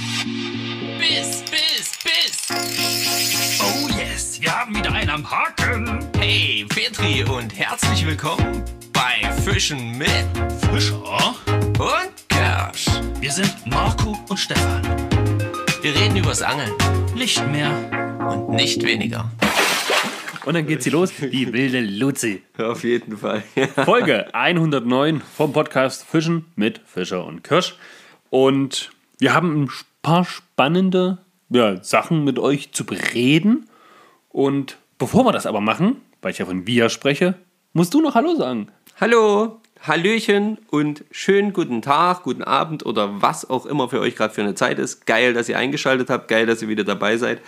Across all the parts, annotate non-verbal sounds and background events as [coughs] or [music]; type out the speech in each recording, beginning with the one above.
Biss, Biss, Biss. Oh yes, wir haben wieder einen am Haken. Hey, Petri und herzlich willkommen bei Fischen mit Fischer. und Kersch. Wir sind Marco und Stefan. Wir reden übers Angeln Nicht mehr. und nicht weniger. Und dann geht sie los, die wilde Luzi. Auf jeden Fall. [laughs] Folge 109 vom Podcast Fischen mit Fischer und Kirsch. Und wir haben ein paar spannende ja, Sachen mit euch zu bereden. Und bevor wir das aber machen, weil ich ja von wir spreche, musst du noch Hallo sagen. Hallo, Hallöchen und schönen guten Tag, guten Abend oder was auch immer für euch gerade für eine Zeit ist. Geil, dass ihr eingeschaltet habt, geil, dass ihr wieder dabei seid.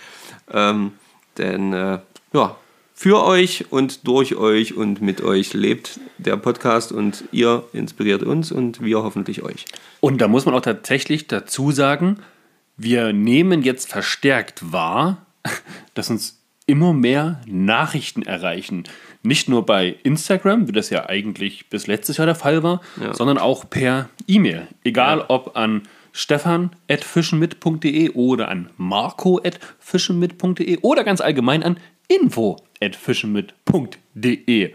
Ähm, denn äh, ja, für euch und durch euch und mit euch lebt der Podcast und ihr inspiriert uns und wir hoffentlich euch. Und da muss man auch tatsächlich dazu sagen, wir nehmen jetzt verstärkt wahr, [laughs] dass uns immer mehr Nachrichten erreichen. Nicht nur bei Instagram, wie das ja eigentlich bis letztes Jahr der Fall war, Ja. sondern auch per E-Mail. Egal Ja. ob an stefan.fischenmit.de oder an marco.fischenmit.de oder ganz allgemein an info.fischenmit.de.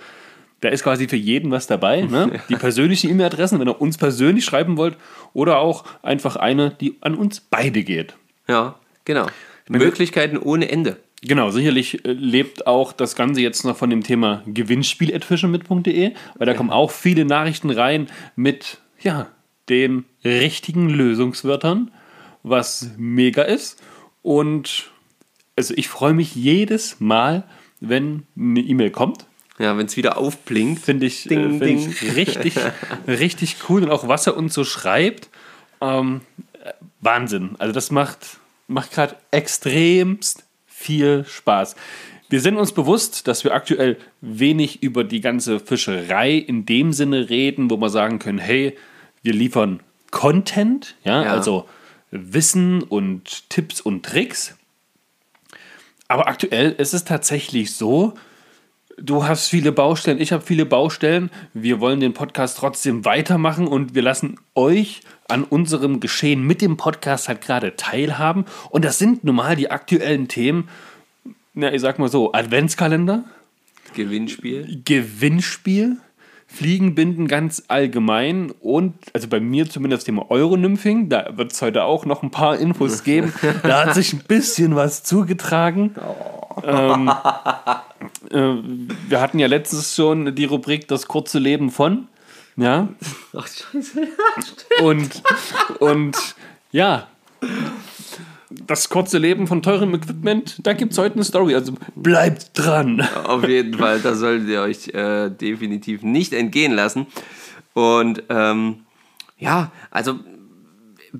Da ist quasi für jeden was dabei. Ne? [laughs] Die persönlichen E-Mail-Adressen, wenn ihr uns persönlich schreiben wollt, oder auch einfach eine, die an uns beide geht. Ja, genau. Möglichkeiten ohne Ende. Genau, sicherlich äh, lebt auch das Ganze jetzt noch von dem Thema gewinnspiel.fischenmit.de, weil da kommen auch viele Nachrichten rein mit ja, den richtigen Lösungswörtern, was mega ist. Und also ich freue mich jedes Mal, wenn eine E-Mail kommt. Ja, wenn es wieder aufblinkt. Finde ich, Ding, äh, find ich richtig, richtig cool. Und auch was er uns so schreibt, ähm, äh, Wahnsinn. Also das macht, macht gerade extremst viel Spaß. Wir sind uns bewusst, dass wir aktuell wenig über die ganze Fischerei in dem Sinne reden, wo wir sagen können, hey, wir liefern Content, ja, Ja. also Wissen und Tipps und Tricks. Aber aktuell ist es tatsächlich so, du hast viele Baustellen, ich habe viele Baustellen. Wir wollen den Podcast trotzdem weitermachen und wir lassen euch an unserem Geschehen mit dem Podcast halt gerade teilhaben. Und das sind normal die aktuellen Themen. Na, ich sag mal so: Adventskalender, Gewinnspiel. Gewinnspiel, Fliegenbinden ganz allgemein und, also bei mir zumindest das Thema Euronymphing, da wird es heute auch noch ein paar Infos geben. Da hat sich ein bisschen was zugetragen. [laughs] Ähm, äh, wir hatten ja letztens schon die Rubrik Das kurze Leben von. Ja. Ach, scheiße. [laughs] Und, und ja, das kurze Leben von teurem Equipment, da gibt es heute eine Story. Also bleibt dran. Auf jeden Fall, da solltet ihr euch äh, definitiv nicht entgehen lassen. Und ähm, ja, also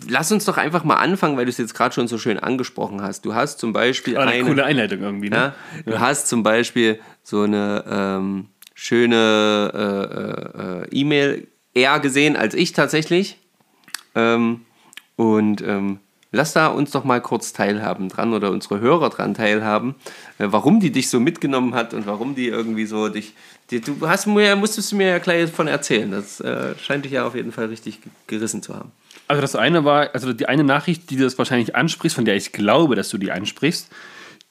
lass uns doch einfach mal anfangen, weil du es jetzt gerade schon so schön angesprochen hast. Du hast zum Beispiel War eine eine, coole Einleitung irgendwie, ne? ja, du hast zum Beispiel so eine ähm, schöne äh, äh, äh, E-Mail eher gesehen als ich tatsächlich. Ähm, und ähm, lass da uns doch mal kurz teilhaben dran oder unsere Hörer dran teilhaben, äh, warum die dich so mitgenommen hat und warum die irgendwie so dich. Die, du hast mir, musstest du mir ja gleich davon erzählen. Das äh, scheint dich ja auf jeden Fall richtig ge- gerissen zu haben. Also das eine war, also die eine Nachricht, die du das wahrscheinlich ansprichst, von der ich glaube, dass du die ansprichst,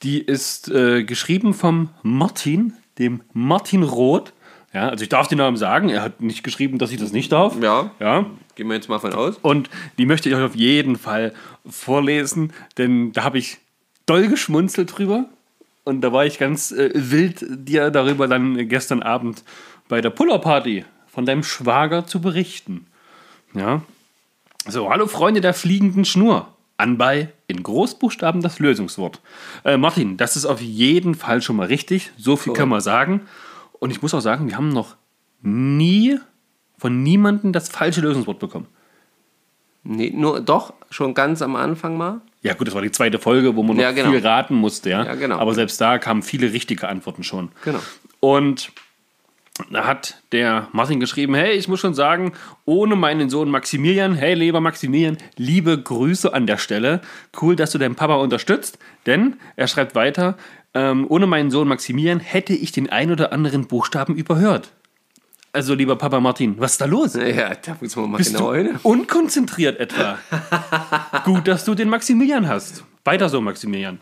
die ist äh, geschrieben vom Martin, dem Martin Roth. Ja, also ich darf den Namen sagen, er hat nicht geschrieben, dass ich das nicht darf. Ja. Ja. Gehen wir jetzt mal von aus. Und die möchte ich euch auf jeden Fall vorlesen, denn da habe ich doll geschmunzelt drüber. Und da war ich ganz äh, wild, dir darüber dann gestern Abend bei der Puller-Party von deinem Schwager zu berichten. Ja. So, hallo Freunde der fliegenden Schnur. Anbei in Großbuchstaben das Lösungswort. Äh, Martin, das ist auf jeden Fall schon mal richtig. So viel können wir sagen. Und ich muss auch sagen, wir haben noch nie von niemandem das falsche Lösungswort bekommen. Nee, nur doch, schon ganz am Anfang mal. Ja, gut, das war die zweite Folge, wo man noch Ja, genau. viel raten musste, ja. Ja, genau. Aber selbst da kamen viele richtige Antworten schon. Genau. Und da hat der Martin geschrieben: Hey, ich muss schon sagen, ohne meinen Sohn Maximilian, hey, lieber Maximilian, liebe Grüße an der Stelle. Cool, dass du deinen Papa unterstützt, denn er schreibt weiter: ähm, Ohne meinen Sohn Maximilian hätte ich den ein oder anderen Buchstaben überhört. Also, lieber Papa Martin, was ist da los? Ja, da muss man mal Bist genau du hin. unkonzentriert etwa? [laughs] Gut, dass du den Maximilian hast. Weiter so, Maximilian.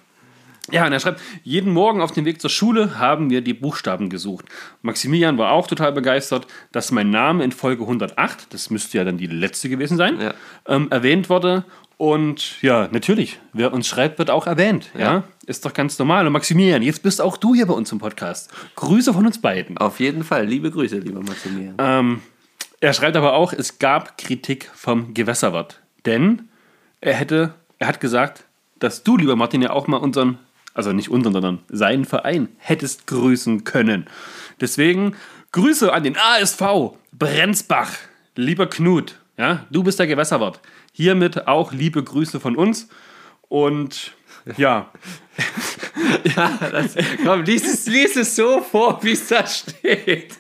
Ja, und er schreibt, jeden Morgen auf dem Weg zur Schule haben wir die Buchstaben gesucht. Maximilian war auch total begeistert, dass mein Name in Folge 108, das müsste ja dann die letzte gewesen sein, Ja. ähm, erwähnt wurde. Und ja, natürlich, wer uns schreibt, wird auch erwähnt. Ja. Ja. ist doch ganz normal. Und Maximilian, jetzt bist auch du hier bei uns im Podcast. Grüße von uns beiden. Auf jeden Fall. Liebe Grüße, lieber Maximilian. Ähm, er schreibt aber auch, es gab Kritik vom Gewässerwirt. Denn er hätte, er hat gesagt, dass du, lieber Martin, ja auch mal unseren, also nicht unseren, sondern seinen Verein hättest grüßen können. Deswegen Grüße an den ASV Brenzbach, lieber Knut. Ja, du bist der Gewässerwirt. Hiermit auch liebe Grüße von uns. Und ja, [laughs] Komm, lies es, lies es so vor, wie es da steht.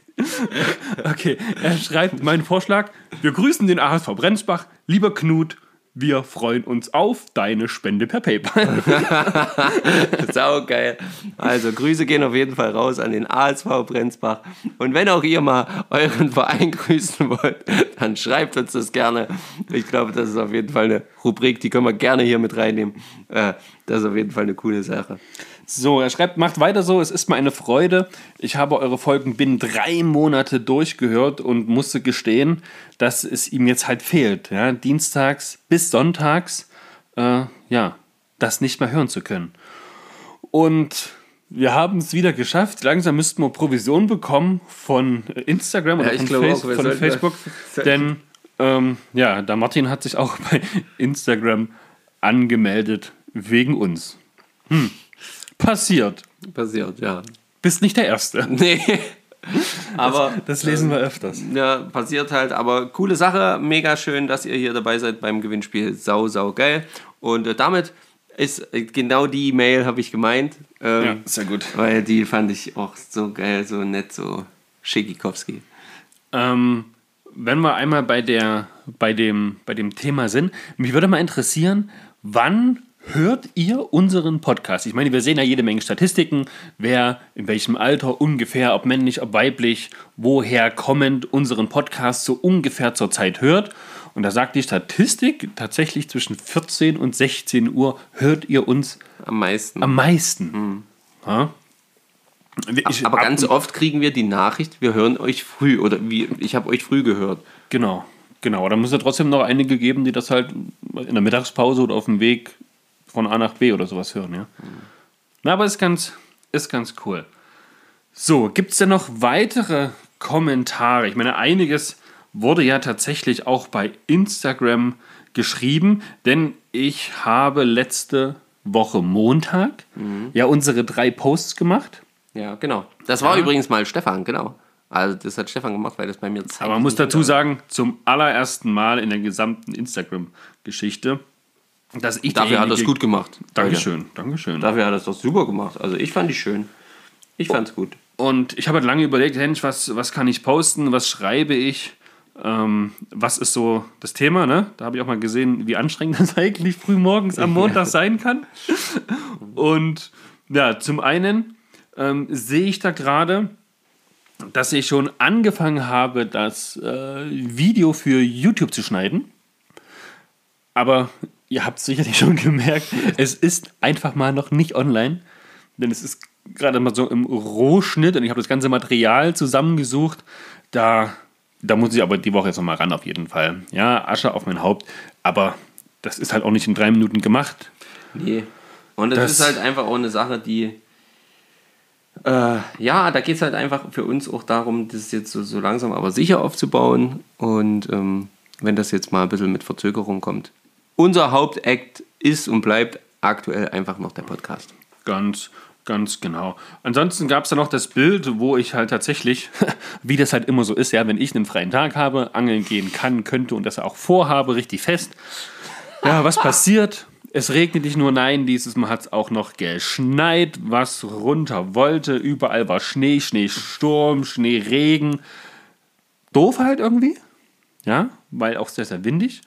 Okay, er schreibt meinen Vorschlag. Wir grüßen den ASV Brenzbach. Lieber Knut, wir freuen uns auf deine Spende per PayPal. [laughs] [laughs] Saugeil. Also Grüße gehen auf jeden Fall raus an den ASV Brenzbach. Und wenn auch ihr mal euren Verein [laughs] grüßen wollt, dann schreibt uns das gerne. Ich glaube, das ist auf jeden Fall eine Rubrik, die können wir gerne hier mit reinnehmen. Äh, Das ist auf jeden Fall eine coole Sache. So, er schreibt, macht weiter so, es ist mir eine Freude. Ich habe eure Folgen binnen drei Monate durchgehört und musste gestehen, dass es ihm jetzt halt fehlt. Ja, dienstags bis sonntags, äh, ja, das nicht mehr hören zu können. Und wir haben es wieder geschafft. Langsam müssten wir Provision bekommen von Instagram oder Ja, von, Face auch, von Facebook. Denn ähm, ja, der Martin hat sich auch [laughs] bei Instagram angemeldet wegen uns. Hm. Passiert. Passiert, ja. Bist nicht der Erste. [laughs] Nee. Aber Das lesen wir öfters. ja, passiert halt. Aber coole Sache. Mega schön, dass ihr hier dabei seid beim Gewinnspiel. Sau, sau geil. Und äh, damit ist äh, genau die Mail, habe ich gemeint. Ähm, Ja, sehr gut. Weil die fand ich auch so geil, so nett, so schickikowski. Ähm, wenn wir einmal bei, der, bei, dem, bei dem Thema sind, mich würde mal interessieren, wann hört ihr unseren Podcast? Ich meine, wir sehen ja jede Menge Statistiken, wer in welchem Alter ungefähr, ob männlich, ob weiblich, woher kommend unseren Podcast so ungefähr zur Zeit hört. Und da sagt die Statistik tatsächlich zwischen 14 und 16 Uhr hört ihr uns Am meisten. am meisten. Ja? Ich- Aber ab- ganz oft kriegen wir die Nachricht, wir hören euch früh oder wie, ich habe euch früh gehört. Genau, genau. Da muss es trotzdem noch einige geben, die das halt in der Mittagspause oder auf dem Weg von A nach B oder sowas hören, ja. Na, aber ist ganz, ist ganz cool. So, gibt es denn noch weitere Kommentare? Ich meine, einiges wurde ja tatsächlich auch bei Instagram geschrieben, denn ich habe letzte Woche Montag ja unsere drei Posts gemacht. Ja, genau. Das war übrigens mal Stefan, genau. Also das hat Stefan gemacht, weil das bei mir zeitlich Aber man muss dazu sagen, zum allerersten Mal in der gesamten Instagram-Geschichte, dass ich Dafür hat er es gut gemacht. Dankeschön, Dankeschön. Dafür hat er es doch super gemacht. Also ich fand die schön. Ich fand's gut. Und ich habe halt lange überlegt, Mensch, was, was kann ich posten, was schreibe ich, ähm, was ist so das Thema, ne? Da habe ich auch mal gesehen, wie anstrengend [laughs] das eigentlich früh morgens am Montag sein kann. Und ja, zum einen ähm, sehe ich da gerade, dass ich schon angefangen habe, das äh, Video für YouTube zu schneiden. Aber ihr habt sicherlich schon gemerkt, es ist einfach mal noch nicht online. Denn es ist gerade mal so im Rohschnitt und ich habe das ganze Material zusammengesucht. Da, da muss ich aber die Woche jetzt nochmal ran, auf jeden Fall. Ja, Asche auf mein Haupt. Aber das ist halt auch nicht in drei Minuten gemacht. Nee. Und es Das- ist halt einfach auch eine Sache, die. Äh, ja, da geht es halt einfach für uns auch darum, das jetzt so, so langsam aber sicher aufzubauen. Und ähm, wenn das jetzt mal ein bisschen mit Verzögerung kommt. Unser Hauptakt ist und bleibt aktuell einfach noch der Podcast. Ganz, ganz genau. Ansonsten gab es da noch das Bild, wo ich halt tatsächlich, [laughs] wie das halt immer so ist, ja, wenn ich einen freien Tag habe, angeln gehen kann, könnte und das auch vorhabe, richtig fest. Ja, was passiert? Es regnet nicht nur, nein, dieses Mal hat es auch noch geschneit, was runter wollte. Überall war Schnee, Schneesturm, Schneeregen. Doof halt irgendwie. Ja, weil auch sehr, sehr windig.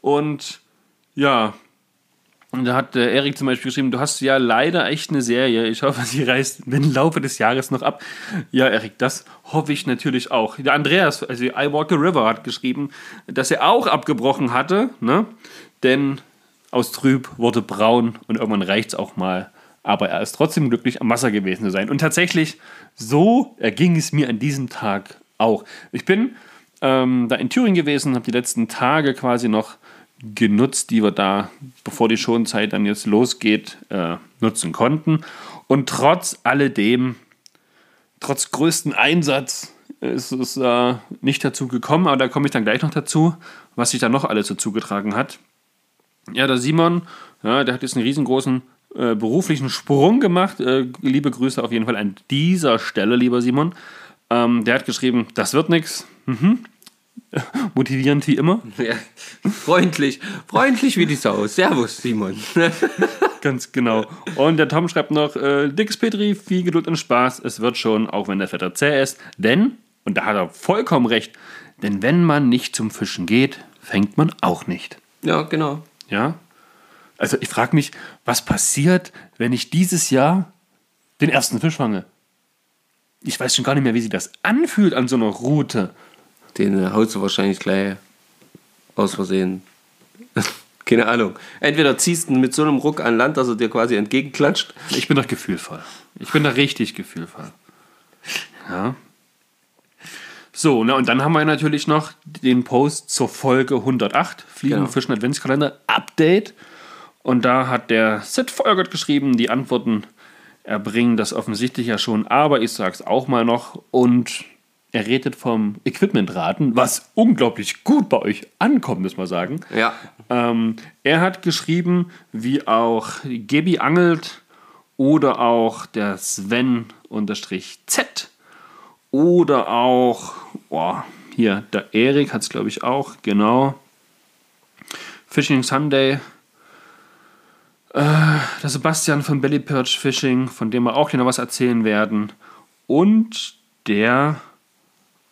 Und ja, Und da hat der Erik zum Beispiel geschrieben, du hast ja leider echt eine Serie. Ich hoffe, sie reißt [laughs] im Laufe des Jahres noch ab. Ja, Erik, das hoffe ich natürlich auch. Der Andreas, also I Walk the River, hat geschrieben, dass er auch abgebrochen hatte, ne? denn aus trüb wurde braun und irgendwann reicht es auch mal. Aber er ist trotzdem glücklich, am Wasser gewesen zu sein. Und tatsächlich, so erging es mir an diesem Tag auch. Ich bin ähm, da in Thüringen gewesen, habe die letzten Tage quasi noch genutzt, die wir da, bevor die Schonzeit dann jetzt losgeht, äh, nutzen konnten. Und trotz alledem, trotz größten Einsatz, ist es äh, nicht dazu gekommen, aber da komme ich dann gleich noch dazu, was sich da noch alles so zugetragen hat. Ja, der Simon, ja, der hat jetzt einen riesengroßen äh, beruflichen Sprung gemacht. Äh, liebe Grüße auf jeden Fall an dieser Stelle, lieber Simon. Ähm, der hat geschrieben, das wird nichts. Mhm. [laughs] Motivierend wie immer. Ja. Freundlich, freundlich wie die Sau. Servus, Simon. [laughs] Ganz genau. Und der Tom schreibt noch, äh, Dix Petri, viel Geduld und Spaß. Es wird schon, auch wenn der Vetter zäh ist. Denn, und da hat er vollkommen recht, denn wenn man nicht zum Fischen geht, fängt man auch nicht. Ja, genau. Ja? Also ich frage mich, was passiert, wenn ich dieses Jahr den ersten Fisch fange? Ich weiß schon gar nicht mehr, wie sich das anfühlt an so einer Route. Den haust du wahrscheinlich gleich aus Versehen. [laughs] Keine Ahnung. Entweder ziehst du ihn mit so einem Ruck an Land, dass er dir quasi entgegenklatscht. Ich bin doch gefühlvoll. Ich bin da richtig gefühlvoll. Ja. So, na, und dann haben wir natürlich noch den Post zur Folge 108, Fliegen, Genau. Fischen, Adventskalender, Update. Und da hat der Sid Feuergott geschrieben, die Antworten erbringen das offensichtlich ja schon, aber ich sag's auch mal noch. Und er redet vom Equipmentraten, was unglaublich gut bei euch ankommt, muss man sagen. Ja. Ähm, er hat geschrieben, wie auch Gebi angelt oder auch der Sven-Z oder auch, boah, hier, der Erik hat es glaube ich auch, genau. Fishing Sunday. Äh, der Sebastian von Belly Perch Fishing, von dem wir auch hier noch was erzählen werden. Und der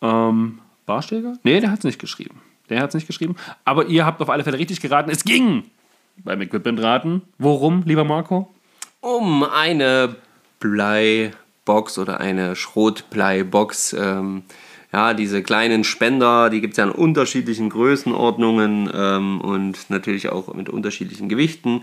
ähm, Barsteger? Nee, der hat es nicht geschrieben. Der hat es nicht geschrieben. Aber ihr habt auf alle Fälle richtig geraten. Es ging beim Equipment-Raten. Worum, lieber Marco? Um eine Bleibox oder eine Schrotbleibox. Ähm, ja, diese kleinen Spender, die gibt es ja in unterschiedlichen Größenordnungen ähm, und natürlich auch mit unterschiedlichen Gewichten.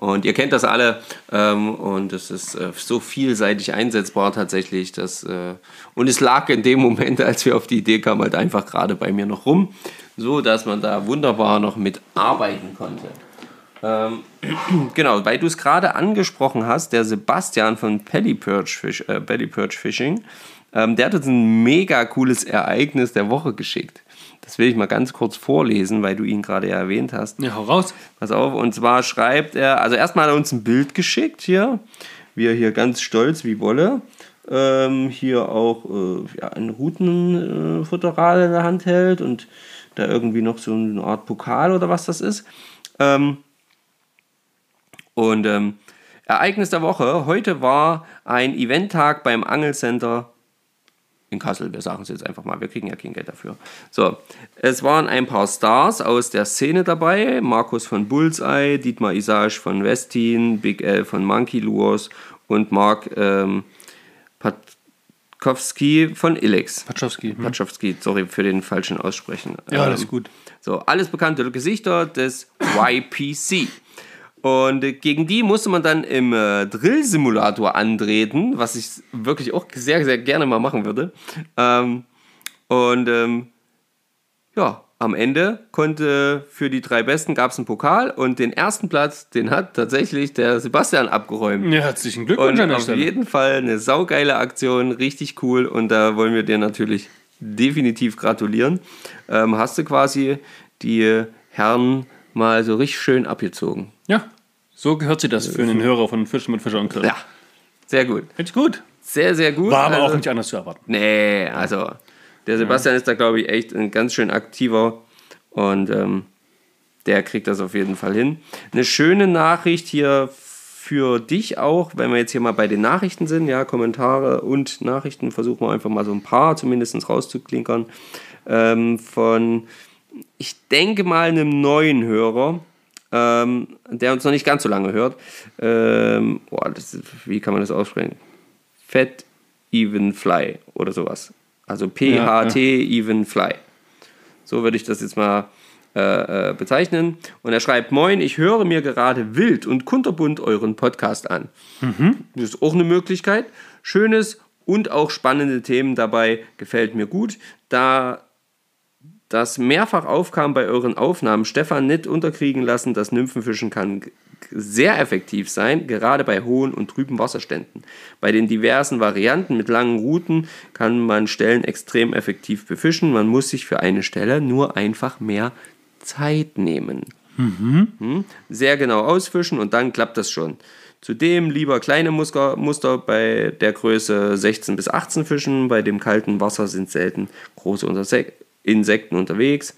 Und ihr kennt das alle ähm, und es ist äh, so vielseitig einsetzbar tatsächlich. Dass, äh, und es lag in dem Moment, [laughs] als wir auf die Idee kamen, halt einfach gerade bei mir noch rum, so dass man da wunderbar noch mit arbeiten konnte. Ähm, [clears throat] genau, weil du es gerade angesprochen hast, der Sebastian von Belly Perch, Fish, äh, Belly Perch Fishing, ähm, der hat uns ein mega cooles Ereignis der Woche geschickt. Das will ich mal ganz kurz vorlesen, weil du ihn gerade ja erwähnt hast. Ja, hau raus. Pass auf, und zwar schreibt er, also erstmal hat er uns ein Bild geschickt hier, wie er hier ganz stolz wie Wolle, ähm, hier auch äh, ja, ein Routenfutteral in der Hand hält und da irgendwie noch so eine Art Pokal oder was das ist. Ähm, und ähm, Ereignis der Woche, heute war ein Eventtag beim Angelcenter in Kassel. Wir sagen es jetzt einfach mal, wir kriegen ja kein Geld dafür. So, es waren ein paar Stars aus der Szene dabei. Markus von Bullseye, Dietmar Isage von Westin, Big L von Monkey Lures und Mark ähm, Patkowski von Ilex. Patschowski. Hm? Patschowski, sorry für den falschen Aussprechen. Ja, Ähm, ist gut. so, alles bekannte Gesichter des YPC. Und gegen die musste man dann im äh, Drill-Simulator antreten, was ich wirklich auch sehr, sehr gerne mal machen würde. Ähm, und ähm, ja, am Ende konnte für die drei Besten gab es einen Pokal und den ersten Platz, den hat tatsächlich der Sebastian abgeräumt. Ja, herzlichen Glückwunsch Und an der auf Stelle. jeden Fall eine saugeile Aktion, richtig cool. Und da wollen wir dir natürlich definitiv gratulieren. Ähm, hast du quasi die Herren mal so richtig schön abgezogen. Ja, so gehört sie das für einen Hörer von Fischen mit Fischer und Grill. Ja, sehr gut. Finde ich gut. Sehr, sehr gut. War aber Also- auch nicht anders zu erwarten. Nee, also der Sebastian ist da, glaube ich, echt ein ganz schön aktiver und ähm, der kriegt das auf jeden Fall hin. Eine schöne Nachricht hier für dich auch, wenn wir jetzt hier mal bei den Nachrichten sind, ja, Kommentare und Nachrichten, versuchen wir einfach mal so ein paar zumindest rauszuklinkern. Ähm, von, ich denke mal, einem neuen Hörer. ähm, der uns noch nicht ganz so lange hört. Ähm, boah, das wie kann man das aussprechen? Fat Even Fly oder sowas. Also PHT Even Fly. So würde ich das jetzt mal äh, äh, bezeichnen. Und er schreibt: Moin, ich höre mir gerade wild und kunterbunt euren Podcast an. Das ist auch eine Möglichkeit. Schönes und auch spannende Themen dabei gefällt mir gut. Da das mehrfach aufkam bei euren Aufnahmen, Stefan nicht unterkriegen lassen, dass Nymphenfischen kann sehr effektiv sein, gerade bei hohen und trüben Wasserständen. Bei den diversen Varianten mit langen Routen kann man Stellen extrem effektiv befischen. Man muss sich für eine Stelle nur einfach mehr Zeit nehmen. Hm? Sehr genau ausfischen und dann klappt das schon. Zudem lieber kleine Muster, Muster bei der Größe 16 bis 18 Fischen. Bei dem kalten Wasser sind selten große Unterse- Insekten unterwegs.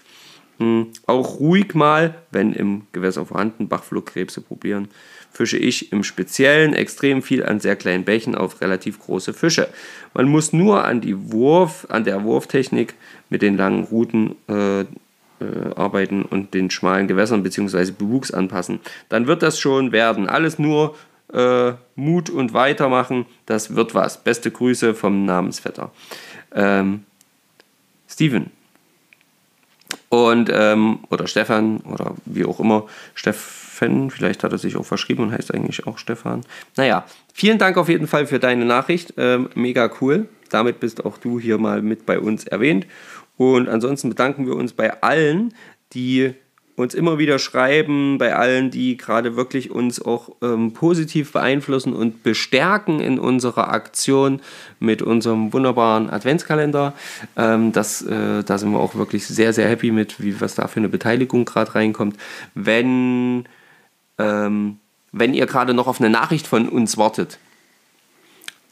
Hm, Auch ruhig mal, wenn im Gewässer vorhanden, Bachflugkrebse probieren. Fische ich im Speziellen extrem viel an sehr kleinen Bächen auf relativ große Fische. Man muss nur an, die Wurf, an der Wurftechnik mit den langen Routen äh, äh, arbeiten und den schmalen Gewässern bzw. Bewuchs anpassen. Dann wird das schon werden. Alles nur äh, Mut und weitermachen. Das wird was. Beste Grüße vom Namensvetter. Ähm, Steven. Und, ähm, oder Stefan, oder wie auch immer, Steffen, vielleicht hat er sich auch verschrieben und heißt eigentlich auch Stefan. Naja, vielen Dank auf jeden Fall für deine Nachricht. Ähm, mega cool. Damit bist auch du hier mal mit bei uns erwähnt. Und ansonsten bedanken wir uns bei allen, die uns immer wieder schreiben, bei allen, die gerade wirklich uns auch ähm, positiv beeinflussen und bestärken in unserer Aktion mit unserem wunderbaren Adventskalender. Ähm, das, äh, da sind wir auch wirklich sehr, sehr happy mit, wie was da für eine Beteiligung gerade reinkommt. Wenn, ähm, wenn ihr gerade noch auf eine Nachricht von uns wartet,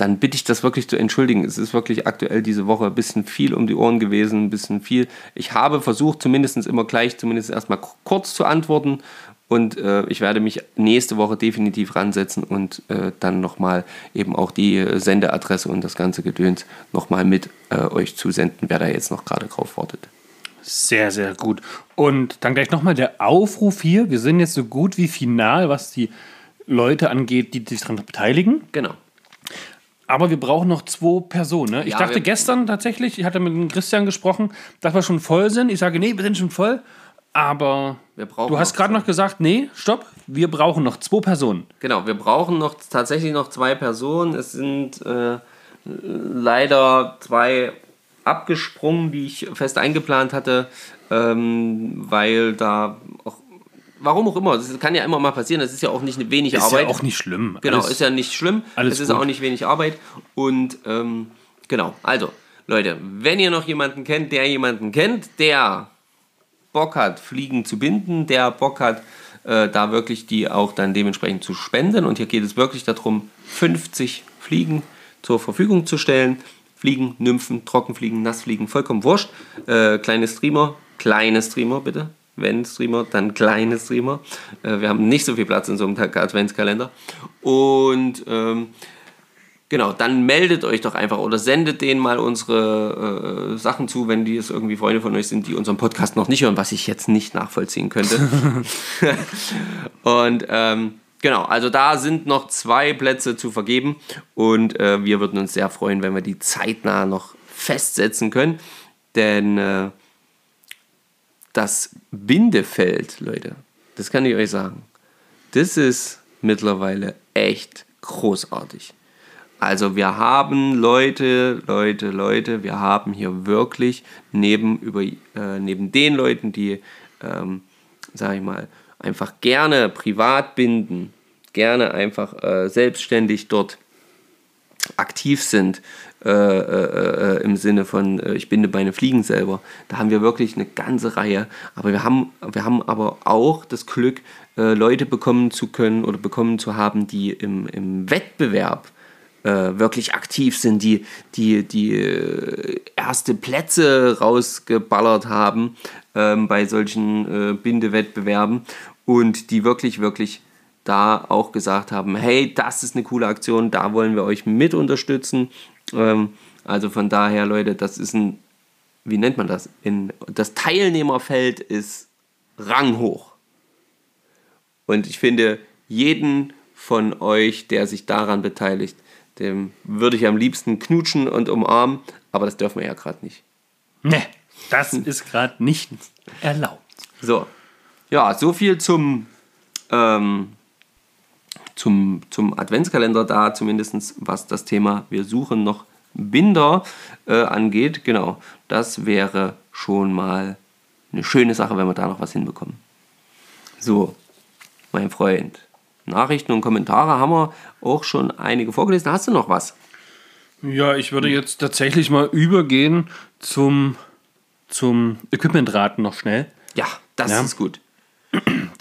dann bitte ich das wirklich zu entschuldigen. Es ist wirklich aktuell diese Woche ein bisschen viel um die Ohren gewesen, ein bisschen viel. Ich habe versucht, zumindest immer gleich, zumindest erstmal kurz zu antworten. Und äh, ich werde mich nächste Woche definitiv ransetzen und äh, dann nochmal eben auch die äh, Sendeadresse und das ganze Gedöns nochmal mit äh, euch zusenden, wer da jetzt noch gerade drauf wartet. Sehr, sehr gut. Und dann gleich nochmal der Aufruf hier. Wir sind jetzt so gut wie final, was die Leute angeht, die sich daran beteiligen. Genau. Aber wir brauchen noch zwei Personen. Ne? Ich Ja, dachte gestern tatsächlich, ich hatte mit dem Christian gesprochen, dass wir schon voll sind. Ich sage, nee, wir sind schon voll. Aber Wir brauchen du hast gerade noch gesagt, nee, stopp, wir brauchen noch zwei Personen. Genau, wir brauchen noch tatsächlich noch zwei Personen. Es sind äh, leider zwei abgesprungen, die ich fest eingeplant hatte, ähm, weil da auch, warum auch immer, das kann ja immer mal passieren, das ist ja auch nicht eine wenig Ist Arbeit. ja auch nicht schlimm. Genau, Alles- ist ja nicht schlimm. alles es ist gut. auch nicht wenig Arbeit. Und ähm, genau, also, Leute, wenn ihr noch jemanden kennt, der jemanden kennt, der Bock hat, Fliegen zu binden, der Bock hat, äh, da wirklich die auch dann dementsprechend zu spenden. Und hier geht es wirklich darum, 50 Fliegen zur Verfügung zu stellen. Fliegen, Nymphen, Trockenfliegen, Nassfliegen, vollkommen wurscht. Äh, kleine Streamer, kleine Streamer bitte. Wenn Streamer, dann kleine Streamer. Äh, wir haben nicht so viel Platz in so einem Adventskalender. Und ähm, Genau, dann meldet euch doch einfach oder sendet denen mal unsere äh, Sachen zu, wenn die es irgendwie Freunde von euch sind, die unseren Podcast noch nicht hören, was ich jetzt nicht nachvollziehen könnte. [laughs] und ähm, genau, also da sind noch zwei Plätze zu vergeben und äh, wir würden uns sehr freuen, wenn wir die zeitnah noch festsetzen können, denn äh, das Bindefeld, Leute, das kann ich euch sagen, das ist mittlerweile echt großartig. Also wir haben Leute, Leute, Leute, wir haben hier wirklich neben, über, äh, neben den Leuten, die, ähm, sag ich mal, einfach gerne privat binden, gerne einfach äh, selbstständig dort aktiv sind, äh, äh, äh, im Sinne von, äh, ich binde meine Fliegen selber. Da haben wir wirklich eine ganze Reihe. Aber wir haben, wir haben aber auch das Glück, äh, Leute bekommen zu können oder bekommen zu haben, die im, im Wettbewerb äh, wirklich aktiv sind, die, die, die erste Plätze rausgeballert haben ähm, bei solchen Bindewettbewerben und die wirklich, wirklich da auch gesagt haben, hey, das ist eine coole Aktion, da wollen wir euch mit unterstützen. Ähm, also von daher, Leute, das ist ein, wie nennt man das? In, das Teilnehmerfeld ist ranghoch. Und ich finde, jeden von euch, der sich daran beteiligt, dem würde ich am liebsten knutschen und umarmen, aber das dürfen wir ja gerade nicht. Ne, das ist gerade nicht erlaubt. So, ja, so viel zum, ähm, zum, zum Adventskalender da, zumindest was das Thema Wir suchen noch Binder äh, angeht. Genau, das wäre schon mal eine schöne Sache, wenn wir da noch was hinbekommen. So, mein Freund. Nachrichten und Kommentare haben wir auch schon einige vorgelesen. Hast du noch was? Ja, ich würde jetzt tatsächlich mal übergehen zum, zum Equipmentraten noch schnell. Ja, das Ja. ist gut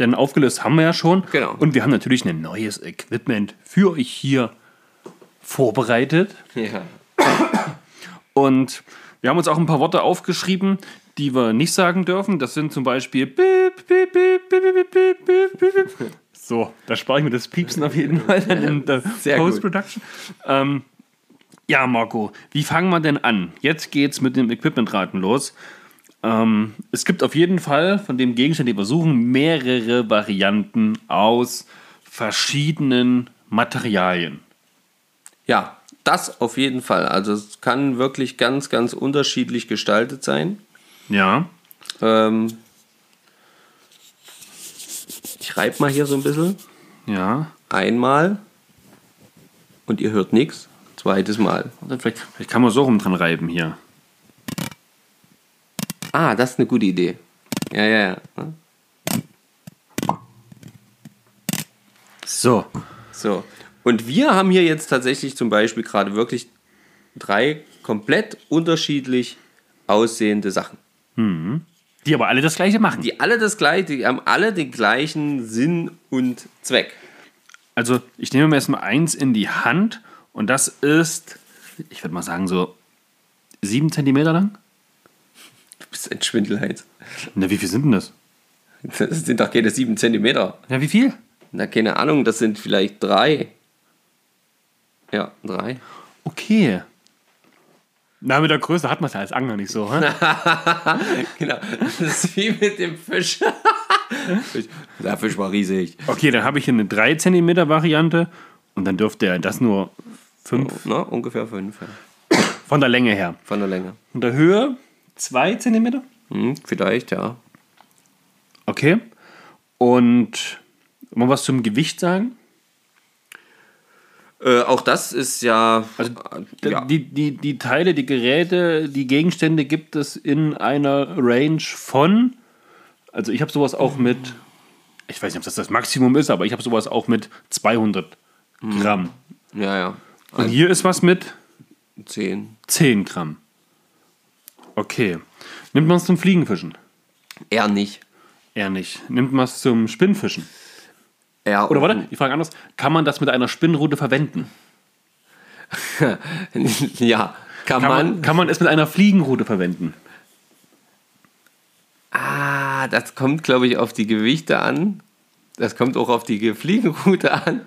denn aufgelöst haben wir ja schon. Genau. Und wir haben natürlich ein neues Equipment für euch hier vorbereitet. Ja. Und wir haben uns auch ein paar Worte aufgeschrieben, die wir nicht sagen dürfen. Das sind zum Beispiel. So, da spare ich mir das Piepsen auf jeden Fall dann in der Post-Production. Ähm, ja, Marco, wie fangen wir denn an? Jetzt geht's mit dem Equipmentraten los. Ähm, es gibt auf jeden Fall von dem Gegenstand, den wir suchen, mehrere Varianten aus verschiedenen Materialien. Ja, das auf jeden Fall. Also es kann wirklich ganz, ganz unterschiedlich gestaltet sein. Ja. Ähm, ich reibe mal hier so ein bisschen. Ja. Einmal und ihr hört nichts. Zweites Mal. Vielleicht, vielleicht kann man so rum dran reiben hier. Ah, das ist eine gute Idee. Ja, ja, ja. So. So. Und wir haben hier jetzt tatsächlich zum Beispiel gerade wirklich drei komplett unterschiedlich aussehende Sachen. Die aber alle das gleiche machen. Die alle das gleiche, die haben alle den gleichen Sinn und Zweck. Also ich nehme mir erstmal eins in die Hand und das ist, ich würde mal sagen, so sieben Zentimeter lang. Bist ein Schwindelheiz. Na, wie viel sind denn das? Das sind doch keine sieben Zentimeter. Ja, wie viel? Na, keine Ahnung, das sind vielleicht drei. Ja, drei. Okay. Na, mit der Größe hat man es ja als Angler nicht so. Hä? [laughs] Genau. Das ist wie mit dem Fisch. [laughs] Fisch. Der Fisch war riesig. Okay, dann habe ich hier eine 3 Zentimeter Variante und dann dürfte er das nur 5 Na, ungefähr fünf. Ja. von der Länge her. Von der Länge. Von der Höhe 2 Zentimeter. Hm, vielleicht, ja. Okay. Und mal was zum Gewicht sagen? Äh, auch das ist ja. Also, ja. Die, die, die Teile, die Geräte, die Gegenstände gibt es in einer Range von. Also ich habe sowas auch mit. Ich weiß nicht, ob das das Maximum ist, aber ich habe sowas auch mit 200 Gramm. ja, ja. Und hier ist was mit Zehn. 10 Gramm. Okay. Nimmt man es zum Fliegenfischen? Eher nicht. Eher nicht. Nimmt man es zum Spinnfischen? Eher Oder warte, ich frage anders. Kann man das mit einer Spinnrute verwenden? [laughs] ja. Kann, Kann man. man, kann man es mit einer Fliegenrute verwenden? Ah, das kommt, glaube ich, auf die Gewichte an. Das kommt auch auf die Fliegenroute an.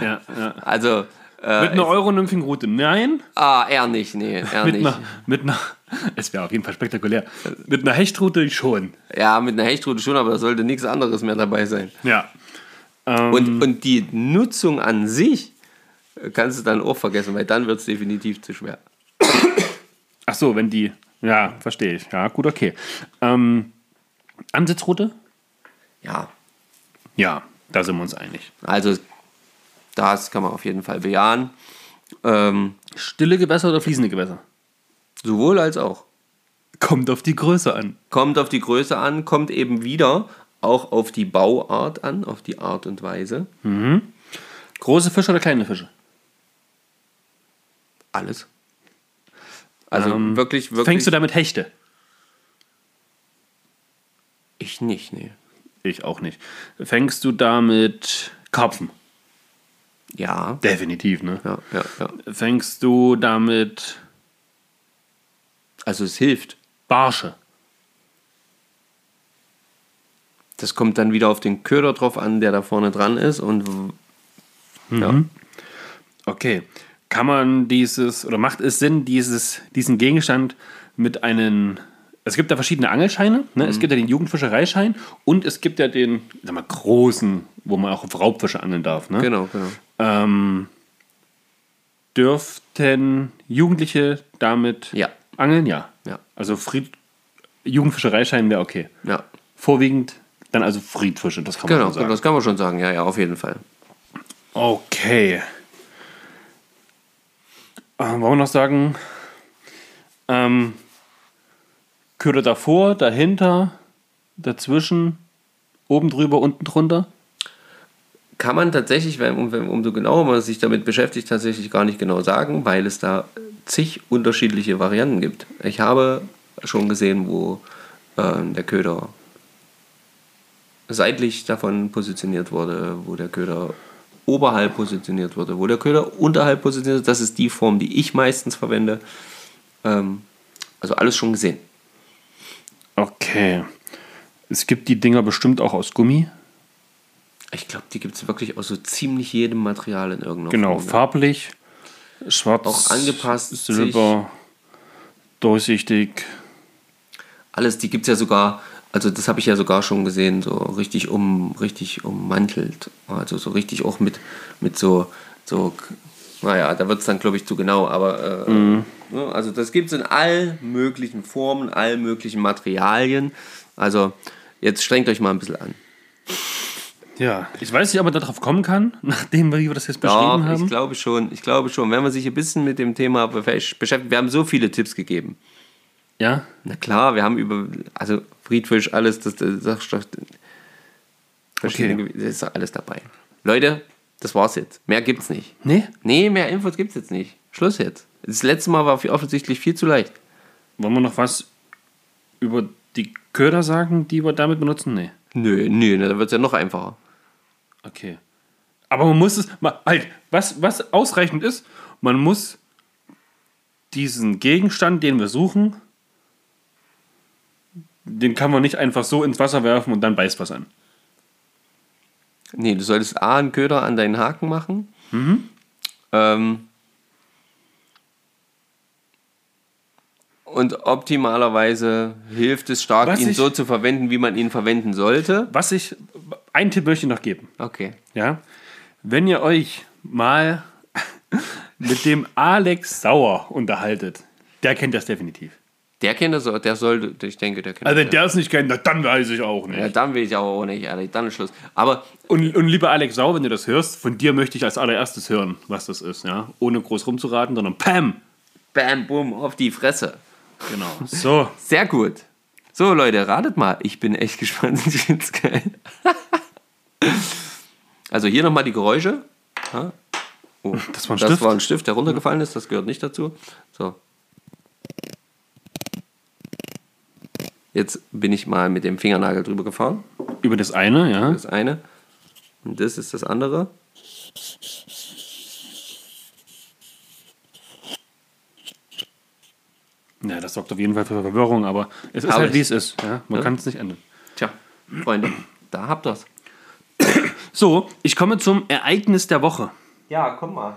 Ja, ja. Also. Äh, Mit einer Euronymphing-Route? Nein. ah, eher nicht, nee, eher Mit nicht. einer, mit einer, es wäre auf jeden Fall spektakulär. Mit einer Hechtrute schon. Ja, mit einer Hechtrute schon, aber da sollte nichts anderes mehr dabei sein. Ja. Ähm, Und, und die Nutzung an sich äh, kannst du dann auch vergessen, weil dann wird es definitiv zu schwer. ach so, wenn die, ja, verstehe ich. Ja, gut, okay. Ähm, Ansitzroute? Ja, Ja, da sind wir uns einig. also das kann man auf jeden Fall bejahen. Ähm, Stille Gewässer oder fließende Gewässer? Sowohl als auch. Kommt auf die Größe an. Kommt auf die Größe an, kommt eben wieder auch auf die Bauart an, auf die Art und Weise. Große Fische oder kleine Fische? Alles. Also Ähm, wirklich, wirklich. Fängst du damit Hechte? Ich nicht, nee. Ich auch nicht. Fängst du damit Karpfen? Ja. Definitiv, ne? Ja, ja, ja. Fängst du damit Also es hilft. Barsche? Das kommt dann wieder auf den Köder drauf an, der da vorne dran ist. Und ja. Okay. Kann man dieses, oder macht es Sinn, dieses, diesen Gegenstand mit einem es gibt ja verschiedene Angelscheine. Ne? Es gibt ja den Jugendfischereischein und es gibt ja den, sag mal, großen, wo man auch auf Raubfische angeln darf. Ne? Genau, genau. Ähm, dürften Jugendliche damit Ja. Angeln? Ja. Ja. Also Fried Jugendfischereischein wäre okay. Ja. Vorwiegend dann also Friedfische, das kann man Genau, schon sagen. das kann man schon sagen. Ja, ja, auf jeden Fall. Okay. Äh, wollen wir noch sagen, ähm, Köder davor, dahinter, dazwischen, oben drüber, unten drunter? Kann man tatsächlich, wenn, um, wenn- umso genauer man sich damit beschäftigt, tatsächlich gar nicht genau sagen, weil es da zig unterschiedliche Varianten gibt. Ich habe schon gesehen, wo ähm, der Köder seitlich davon positioniert wurde, wo der Köder oberhalb positioniert wurde, wo der Köder unterhalb positioniert wurde. Das ist die Form, die ich meistens verwende. Ähm, also alles schon gesehen. Okay. Es gibt die Dinger bestimmt auch aus Gummi. Ich glaube, die gibt es wirklich aus so ziemlich jedem Material in irgendeiner Genau, Form. ne? farblich, schwarz, Auch angepasst, Silber, durchsichtig. alles, die gibt es ja sogar, also das habe ich ja sogar schon gesehen, so richtig um, richtig ummantelt. Also so richtig auch mit, mit so, so, naja, da wird es dann, glaube ich, zu genau, aber äh, ne, also das gibt es in allen möglichen Formen, allen möglichen Materialien. Also jetzt strengt euch mal ein bisschen an. Ja, ich weiß nicht, ob man darauf kommen kann, [laughs] nachdem wir das jetzt beschrieben Ja, haben. ich glaube schon, ich glaube schon, wenn man sich ein bisschen mit dem Thema beschäftigt, wir haben so viele Tipps gegeben. ja, Na klar, wir haben über, also Friedfisch, alles, das, das, das, das verschiedene Okay. Das ist doch alles dabei. Leute, das war's jetzt. Mehr gibt's nicht. nee? Nee, mehr Infos gibt's jetzt nicht. Schluss jetzt. Das letzte Mal war offensichtlich viel zu leicht. Wollen wir noch was über die Köder sagen, die wir damit benutzen? Nee. Nö, nö, ne, da wird's ja noch einfacher. Okay. Aber man muss es, ma- halt, was, was ausreichend ist, man muss diesen Gegenstand, den wir suchen, den kann man nicht einfach so ins Wasser werfen und dann beißt was an. Nee, du solltest A, einen Köder an deinen Haken machen. Ähm, und optimalerweise hilft es stark, Was ihn ich- so zu verwenden, wie man ihn verwenden sollte. Was ich, einen Tipp möchte ich noch geben. Okay. Ja? Wenn ihr euch mal [laughs] mit dem Alex Sauer unterhaltet, der kennt das definitiv. Der kennt das, der sollte, ich denke, der kennt Also das. wenn der es nicht kennt, dann weiß ich auch nicht. Ja, dann will ich auch nicht, ehrlich, dann ist Schluss. Aber Und, und lieber Alex Sauer, wenn du das hörst, von dir möchte ich als allererstes hören, was das ist, ja. Ohne groß rumzuraten, sondern Pam. bam, bumm, auf die Fresse. Genau. So. Sehr gut. So, Leute, ratet mal. Ich bin echt gespannt. Ich find's geil. also hier nochmal die Geräusche. Oh, Das war ein das Stift? war ein Stift, der runtergefallen ist. Das gehört nicht dazu. So. Jetzt bin ich mal mit dem Fingernagel drüber gefahren. Über das eine, ja. Das eine. Und das ist das andere. Ja, das sorgt auf jeden Fall für Verwirrung, aber es ist Aber halt wie es ist. Ja? Man Ja. kann es nicht ändern. Tja, Freunde, da habt ihr's. So, ich komme zum Ereignis der Woche. Ja, komm mal.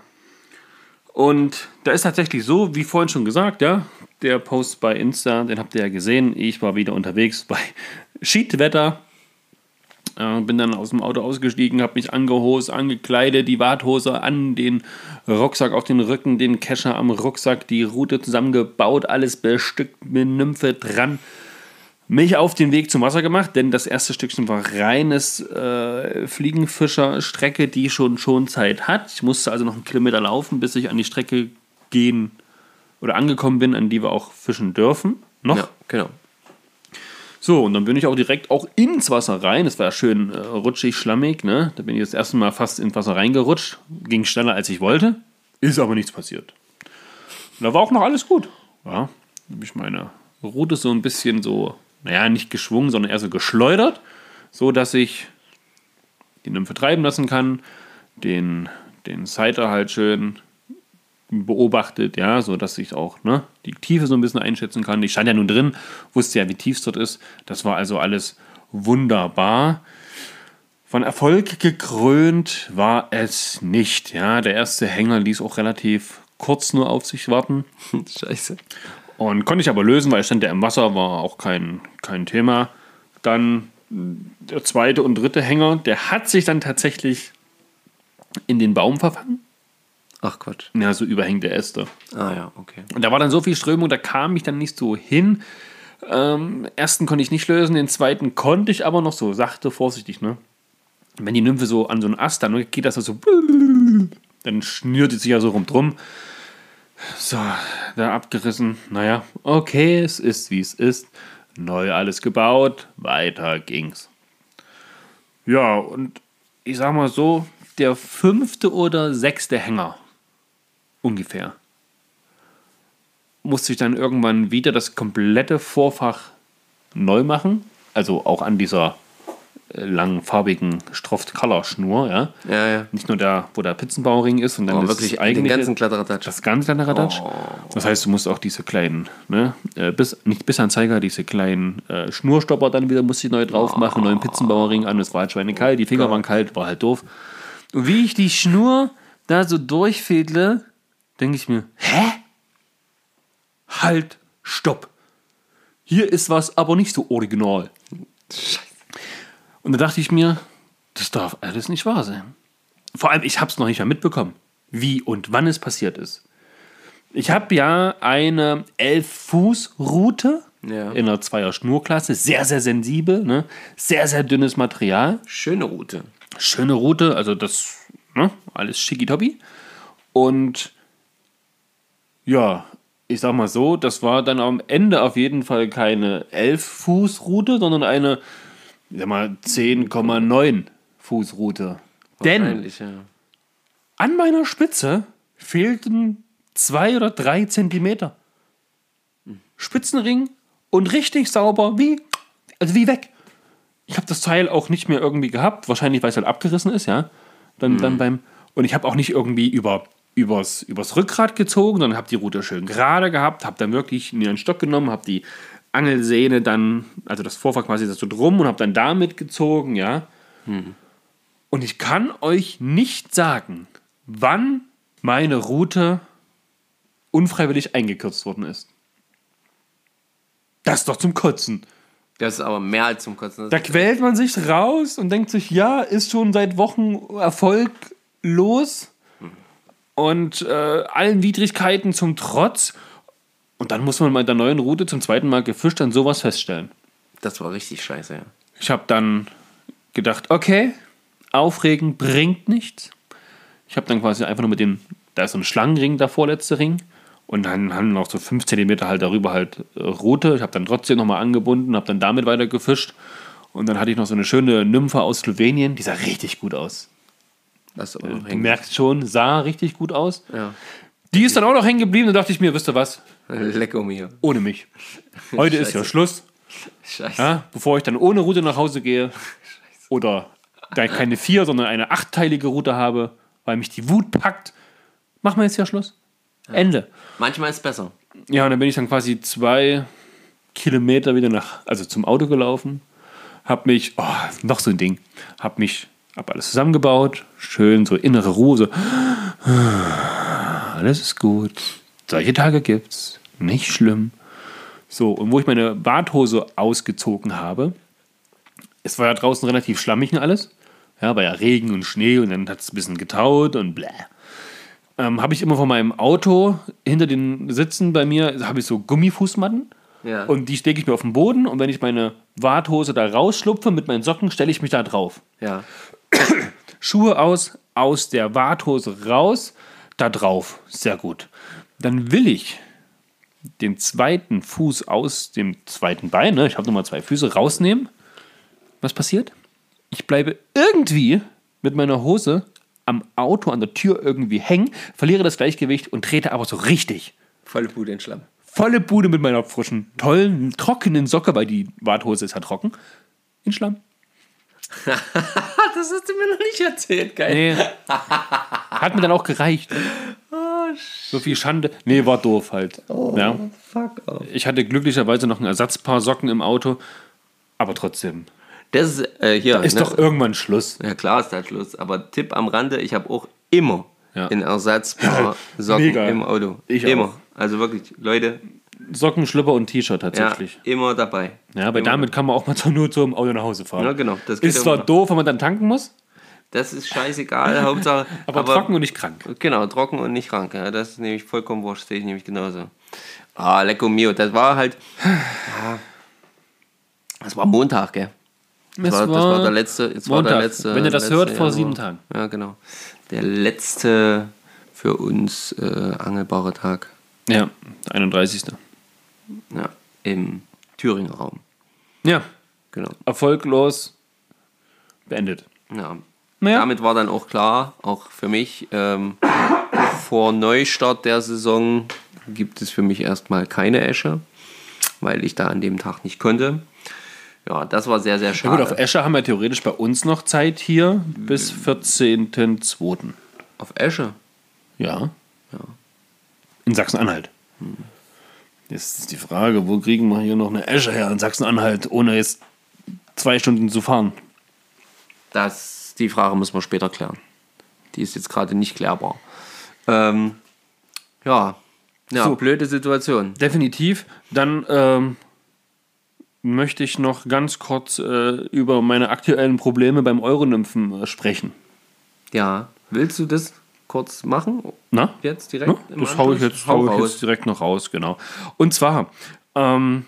Und da ist tatsächlich so, wie vorhin schon gesagt, ja, der Post bei Insta, den habt ihr ja gesehen. Ich war wieder unterwegs bei [laughs] Schiedwetter. Äh, bin dann aus dem Auto ausgestiegen, habe mich angehost, angekleidet, die Warthose an, den Rucksack auf den Rücken, den Kescher am Rucksack, die Route zusammengebaut, alles bestückt mit Nymphe dran. Mich auf den Weg zum Wasser gemacht, denn das erste Stückchen war reines äh, Fliegenfischerstrecke, die schon schon Zeit hat. Ich musste also noch einen Kilometer laufen, bis ich an die Strecke gehen oder angekommen bin, an die wir auch fischen dürfen. Noch. Ja, genau. So, und dann bin ich auch direkt auch ins Wasser rein. Es war schön äh, rutschig, schlammig. Ne? Da bin ich das erste Mal fast ins Wasser reingerutscht. Ging schneller, als ich wollte. Ist aber nichts passiert. Und da war auch noch alles gut. Ja, ich meine Route so ein bisschen so, naja, nicht geschwungen, sondern eher so geschleudert, so dass ich die Nymphe treiben lassen kann, den, den Sider halt schön beobachtet, ja, so dass ich auch ne, die Tiefe so ein bisschen einschätzen kann. Ich stand ja nun drin, wusste ja, wie tief es dort ist. Das war also alles wunderbar. Von Erfolg gekrönt war es nicht. Ja, der erste Hänger ließ auch relativ kurz nur auf sich warten. [laughs] Scheiße. Und konnte ich aber lösen, weil ich stand ja im Wasser, war auch kein, kein Thema. Dann der zweite und dritte Hänger, der hat sich dann tatsächlich in den Baum verfangen. Ach Quatsch. Ja, so überhängte Äste. Ah ja, okay. Und da war dann so viel Strömung, da kam ich dann nicht so hin. Ähm, ersten konnte ich nicht lösen, den zweiten konnte ich aber noch so sachte, vorsichtig, ne? Wenn die Nymphe so an so einen Ast, dann geht das so, dann schnürt sie sich ja so rum drum. So, da abgerissen. Naja, okay, es ist wie es ist. Neu alles gebaut, weiter ging's. Ja, und ich sag mal so, der fünfte oder sechste Hänger ungefähr musste ich dann irgendwann wieder das komplette Vorfach neu machen. Also auch an dieser äh, langen farbigen Stroft-Color-Schnur, ja. Ja, ja. Nicht nur da, wo der Pizzenbauring ist und dann Oh, wirklich ist den eigentlich ganzen Kladderadatsch. das ganze kleine Radatsch. Oh. Das heißt, du musst auch diese kleinen, ne, äh, bis, nicht Bissanzeiger, diese kleinen äh, Schnurstopper dann wieder musste ich neu drauf machen, neuen Pizzenbauring an, es war halt schweinekalt, die Finger waren kalt, war halt doof. Und wie ich die Schnur da so durchfädle, denke ich mir, hä? Halt, stopp. Hier ist was aber nicht so original. Und da dachte ich mir, das darf alles nicht wahr sein. Vor allem, ich habe es noch nicht mal mitbekommen, wie und wann es passiert ist. Ich habe ja eine 11-Fuß-Route Ja. in einer Zweier-Schnurklasse, sehr, sehr sensibel, ne? sehr, sehr dünnes Material. Schöne Route. Schöne Route, also das, ne? alles schickitoppi. Und ja, ich sag mal so, das war dann am Ende auf jeden Fall keine 11-Fuß-Route, sondern eine, ich sag mal, 10,9 Fuß-Route. Denn Wahrscheinlich, ja. an meiner Spitze fehlten zwei oder drei Zentimeter. Spitzenring und richtig sauber, wie, also wie weg. Ich habe das Teil auch nicht mehr irgendwie gehabt, wahrscheinlich weil es halt abgerissen ist, ja. Dann, dann beim, und ich habe auch nicht irgendwie über, übers, übers Rückgrat gezogen, sondern habe die Route schön gerade gehabt, habe dann wirklich mir einen Stock genommen, habe die Angelsehne dann, also das Vorfach quasi so drum und habe dann damit gezogen, ja. Und ich kann euch nicht sagen, wann meine Route unfreiwillig eingekürzt worden ist. Das ist doch zum Kotzen. Das ist aber mehr als zum Kotzen. Da quält man sich raus und denkt sich, ja, ist schon seit Wochen erfolglos und äh, allen Widrigkeiten zum Trotz. Und dann muss man bei der neuen Route zum zweiten Mal gefischt an sowas feststellen. Das war richtig scheiße, ja. Ich habe dann gedacht, okay, aufregen bringt nichts. Ich habe dann quasi einfach nur mit dem, da ist so ein Schlangenring, der vorletzte Ring. Und dann haben noch so 5 cm halt darüber halt äh, Route. Ich habe dann trotzdem nochmal angebunden, habe dann damit weiter gefischt. Und dann hatte ich noch so eine schöne Nymphe aus Slowenien, die sah richtig gut aus. Das ist aber noch Du merkst schon, sah richtig gut aus. Ja. Die ist dann auch noch hängen geblieben. Da dachte ich mir, wisst ihr was? Leck um hier. Ohne mich. Heute ist ja Scheiße. Schluss. Scheiße. Ja, bevor ich dann ohne Route nach Hause gehe oder da keine vier, sondern eine achtteilige Route habe, weil mich die Wut packt, machen wir jetzt ja Schluss. Ende. Manchmal ist es besser. Ja, und dann bin ich dann quasi zwei Kilometer wieder nach, also zum Auto gelaufen, hab mich, oh, noch so ein Ding, hab mich, hab alles zusammengebaut, schön so innere Ruhe, so, alles ist gut, solche Tage gibt's, nicht schlimm. So, und wo ich meine Badhose ausgezogen habe, es war ja draußen relativ schlammig und alles, ja, war ja Regen und Schnee und dann hat es ein bisschen getaut und bläh ähm, habe ich immer von meinem Auto hinter den Sitzen bei mir, habe ich so Gummifußmatten. Ja. Und die stecke ich mir auf den Boden und wenn ich meine Warthose da rausschlupfe mit meinen Socken, stelle ich mich da drauf. Ja. [coughs] Schuhe aus, aus der Warthose raus, da drauf. Sehr gut. Dann will ich den zweiten Fuß aus dem zweiten Bein, ne? ich habe nochmal zwei Füße, rausnehmen. Was passiert? Ich bleibe irgendwie mit meiner Hose am Auto an der Tür irgendwie hängen, verliere das Gleichgewicht und trete aber so richtig Volle Bude in Schlamm. volle Bude mit meiner frischen, tollen, trockenen Socke, weil die Warthose ist ja trocken, in Schlamm. [laughs] Das hast du mir noch nicht erzählt, geil. Nee. Hat mir dann auch gereicht. so viel Schande. Nee, war doof halt. ja. Fuck off. Ich hatte glücklicherweise noch ein Ersatzpaar Socken im Auto, aber trotzdem. Das ist äh, hier. Ist ne? doch irgendwann Schluss. Ja, klar ist da Schluss. Aber Tipp am Rande: Ich habe auch immer Ja. ein Ersatzpaar [laughs] Socken Mega. im Auto. Ich immer. auch. Also wirklich, Leute, Socken, Schlüpper und T-Shirt Ja, tatsächlich. immer dabei. Ja, aber Immer damit kann man auch mal so im Auto nach Hause fahren. Ja, genau. Das Ist zwar immer. doof, wenn man dann tanken muss, Das ist scheißegal, Hauptsache. [laughs] aber, trocken und nicht krank. Genau, trocken und nicht krank. Ja, das ist nämlich vollkommen wurscht, sehe ich nämlich genauso. Ah, Lecco Mio, das war halt. Ja, das war Montag, gell? Das, Es war, das war der letzte. Jetzt war der Montag. letzte Wenn ihr das letzte hört, vor sieben Tagen. Ja, genau. Der letzte für uns äh, angelbare Tag Ja, der 31. ja, im Thüringer Raum. Ja, Genau. erfolglos beendet. Ja. Naja. Damit war dann auch klar, auch für mich, ähm, vor Neustart der Saison gibt es für mich erstmal keine Esche, weil ich da an dem Tag nicht konnte. Ja, das war sehr, sehr Ja, schade. gut, auf Esche haben wir theoretisch bei uns noch Zeit hier bis 14.02. auf Esche? Ja. In Sachsen-Anhalt. Jetzt ist die Frage, wo kriegen wir hier noch eine Esche her in Sachsen-Anhalt, ohne jetzt zwei Stunden zu fahren? Das, die Frage müssen wir später klären. Die ist jetzt gerade nicht klärbar. Ähm, ja, ja So. blöde Situation. Definitiv. Dann ähm, möchte ich noch ganz kurz äh, über meine aktuellen Probleme beim Euronymphen äh, sprechen. Ja, willst du das kurz machen? Na? Jetzt direkt? Im das haue ich, jetzt, Hau hau ich jetzt direkt noch raus, genau. Und zwar, ähm,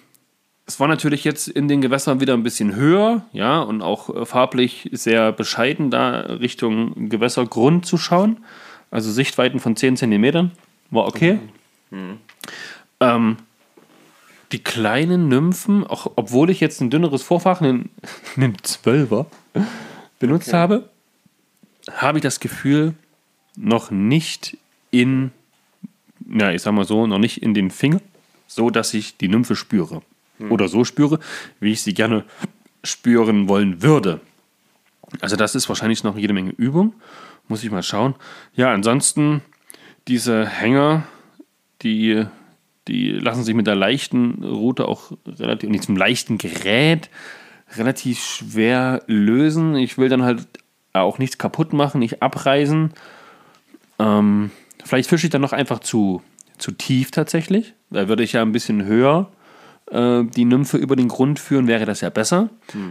es war natürlich jetzt in den Gewässern wieder ein bisschen höher, ja, und auch äh, farblich sehr bescheiden, da Richtung Gewässergrund zu schauen. Also Sichtweiten von 10 Zentimetern, war okay. Ähm, die kleinen Nymphen, auch obwohl ich jetzt ein dünneres Vorfach, einen, [laughs] einen 12er, benutzt habe, habe ich das Gefühl, noch nicht in, ja, ich sag mal so, noch nicht in den Finger, so dass ich die Nymphe spüre. Oder so spüre, wie ich sie gerne spüren wollen würde. Also das ist wahrscheinlich noch jede Menge Übung. Muss ich mal schauen. Ja, ansonsten diese Hänger, die, die lassen sich mit der leichten Route auch relativ, mit diesem leichten Gerät relativ schwer lösen. Ich will dann halt auch nichts kaputt machen, nicht abreißen. Ähm, vielleicht fische ich dann noch einfach zu, zu tief tatsächlich. Da würde ich ja ein bisschen höher äh, die Nymphe über den Grund führen, wäre das ja besser.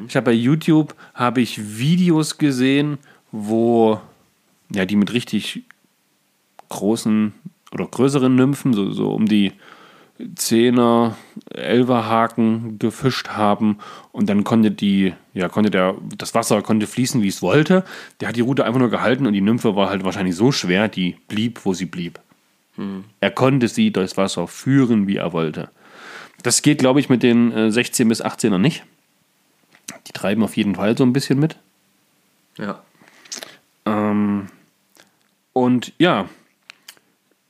Ich habe bei YouTube habe ich Videos gesehen, wo ja die mit richtig großen oder größeren Nymphen, so, so um die 10er, 11er Haken gefischt haben und dann konnte die, ja, konnte der, das Wasser konnte fließen, wie es wollte. Der hat die Route einfach nur gehalten und die Nymphe war halt wahrscheinlich so schwer, die blieb, wo sie blieb. Er konnte sie durchs Wasser führen, wie er wollte. Das geht, glaube ich, mit den äh, 16 bis 18er nicht. Die treiben auf jeden Fall so ein bisschen mit. Ja. Ähm, und ja,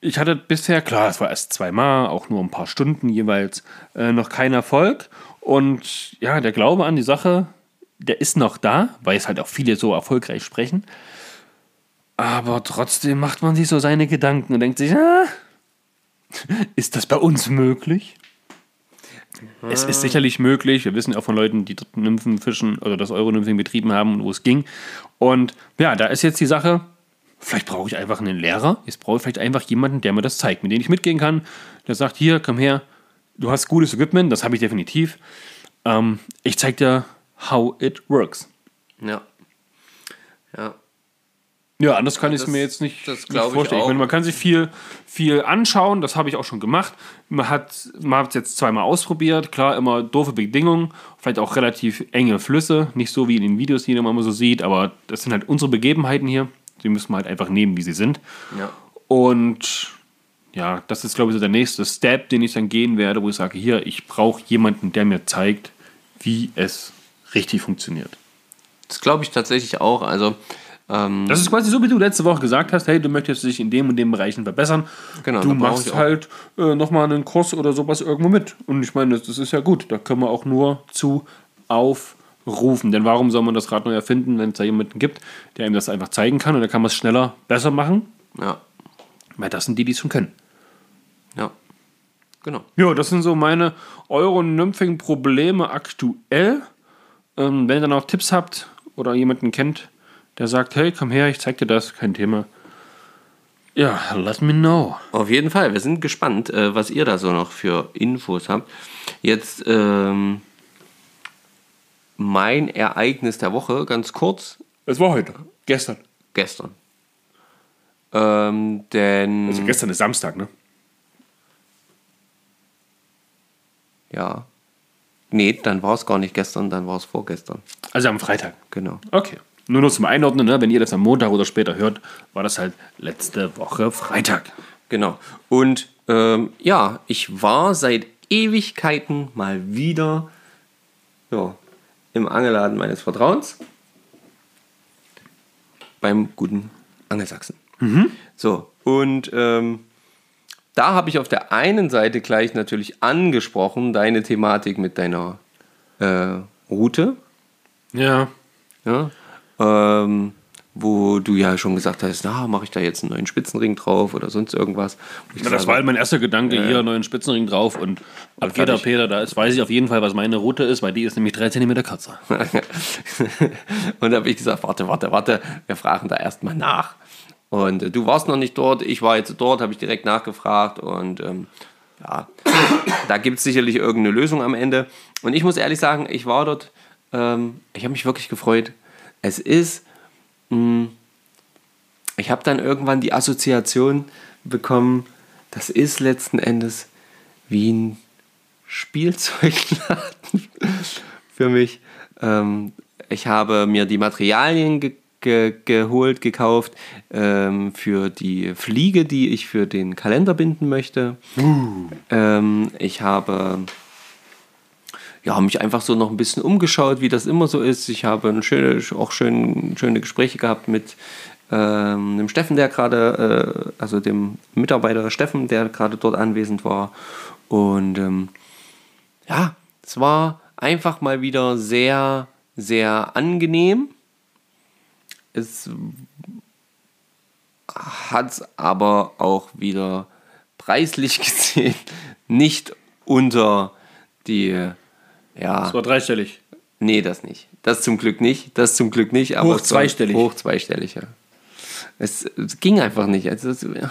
ich hatte bisher, klar, es war erst zweimal, auch nur ein paar Stunden jeweils, äh, noch kein Erfolg. Und ja, der Glaube an die Sache, der ist noch da, weil es halt auch viele so erfolgreich sprechen. Aber trotzdem macht man sich so seine Gedanken und denkt sich, ah, ist das bei uns möglich? Es ist sicherlich möglich. Wir wissen ja auch von Leuten, die Nymphen fischen oder das Euronymphing betrieben haben und wo es ging. Und ja, da ist jetzt die Sache, vielleicht brauche ich einfach einen Lehrer. Jetzt brauche ich vielleicht einfach jemanden, der mir das zeigt, mit dem ich mitgehen kann. Der sagt, hier, komm her, du hast gutes Equipment, das habe ich definitiv. Ähm, ich zeige dir, how it works. Ja. Ja. Ja, anders kann ich es mir jetzt nicht, das nicht ich vorstellen. Ich auch. meine, man kann sich viel, viel anschauen, das habe ich auch schon gemacht. Man hat man es jetzt zweimal ausprobiert, klar, immer doofe Bedingungen, vielleicht auch relativ enge Flüsse, nicht so wie in den Videos, die man immer so sieht, aber das sind halt unsere Begebenheiten hier. Die müssen wir halt einfach nehmen, wie sie sind. Ja. Und ja, das ist, glaube ich, so der nächste Step, den ich dann gehen werde, wo ich sage, hier, ich brauche jemanden, der mir zeigt, wie es richtig funktioniert. Das glaube ich tatsächlich auch. Also, ähm, Das ist quasi so, wie du letzte Woche gesagt hast, hey, du möchtest dich in dem und dem Bereichen verbessern. Genau, du machst halt äh, nochmal einen Kurs oder sowas irgendwo mit. Und ich meine, das, das ist ja gut. Da können wir auch nur zu aufrufen. Denn warum soll man das Rad neu erfinden, wenn es da jemanden gibt, der ihm das einfach zeigen kann und dann kann man es schneller, besser machen? ja. Weil das sind die, die es schon können. Ja. Genau. Ja, das sind so meine Euro-Nymphing-Probleme aktuell. Ähm, wenn ihr dann auch Tipps habt oder jemanden kennt, der sagt, hey, komm her, ich zeig dir das, kein Thema, Ja, let me know. Auf jeden Fall, wir sind gespannt, äh, was ihr da so noch für Infos habt. Jetzt ähm, mein Ereignis der Woche, ganz kurz, Es war heute. Gestern. gestern. Ähm, denn, Also gestern ist Samstag, ne? ja, nee, dann war es gar nicht gestern, dann war es vorgestern. Also am Freitag. Genau. Okay. Nur noch zum Einordnen, ne? wenn ihr das am Montag oder später hört, war das halt letzte Woche Freitag. Genau. Und ähm, ja, ich war seit Ewigkeiten mal wieder ja, im Angelladen meines Vertrauens beim guten Angelsachsen. So, und ähm, da habe ich auf der einen Seite gleich natürlich angesprochen, deine Thematik mit deiner äh, Route. Ja. Ja, ähm, wo du ja schon gesagt hast, na, mache ich da jetzt einen neuen Spitzenring drauf oder sonst irgendwas. Ja, das sage, war halt mein erster Gedanke, hier neuen Spitzenring drauf und ab geht der fertig. Peter, da ist, weiß ich auf jeden Fall, was meine Route ist, weil die ist nämlich drei Zentimeter kürzer. [laughs] und da habe ich gesagt, warte, warte, warte, wir fragen da erstmal nach. Und äh, du warst noch nicht dort, ich war jetzt dort, habe ich direkt nachgefragt und ähm, ja, [coughs] da gibt es sicherlich irgendeine Lösung am Ende. Und ich muss ehrlich sagen, ich war dort, ähm, ich habe mich wirklich gefreut. Es ist, ich habe dann irgendwann die Assoziation bekommen, das ist letzten Endes wie ein Spielzeugladen [laughs] für mich. Ähm, ich habe mir die Materialien ge ge geholt, gekauft ähm, für die Fliege, die ich für den Kalender binden möchte. Ähm, ich habe ja, mich einfach so noch ein bisschen umgeschaut, wie das immer so ist. Ich habe schöne, auch schön, schöne Gespräche gehabt mit ähm, dem Steffen, der gerade, äh, also dem Mitarbeiter Steffen, der gerade dort anwesend war. Und ähm, ja, es war einfach mal wieder sehr, sehr angenehm. Es hat aber auch wieder preislich [laughs] gesehen nicht unter die, ja, Das war dreistellig. nee, das nicht. Das zum Glück nicht. Das zum Glück nicht. Aber Hoch zweistellig. Hoch zweistellig, ja. Es, es ging einfach nicht. Also, ja.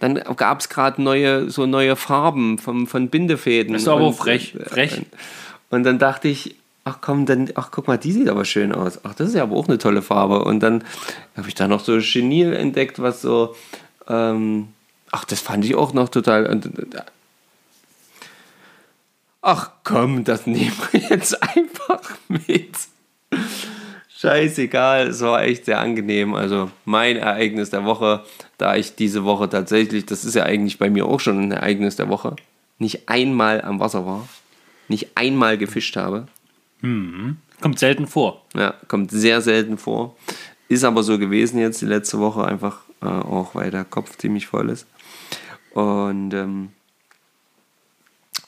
Dann gab es gerade neue, so neue Farben vom, von Bindefäden. Das ist aber Und- frech, frech. Und dann dachte ich, ach komm, dann, ach guck mal, die sieht aber schön aus. Ach, das ist ja aber auch eine tolle Farbe. Und dann habe ich da noch so Chenil entdeckt, was so, ähm, ach, das fand ich auch noch total. Und, ach komm, das nehmen wir jetzt [laughs] einfach mit. Scheißegal, es war echt sehr angenehm. Also mein Ereignis der Woche, da ich diese Woche tatsächlich, das ist ja eigentlich bei mir auch schon ein Ereignis der Woche, nicht einmal am Wasser war, nicht einmal gefischt habe. Kommt selten vor. Ja, kommt sehr selten vor. Ist aber so gewesen jetzt die letzte Woche, einfach äh, auch weil der Kopf ziemlich voll ist. Und ähm,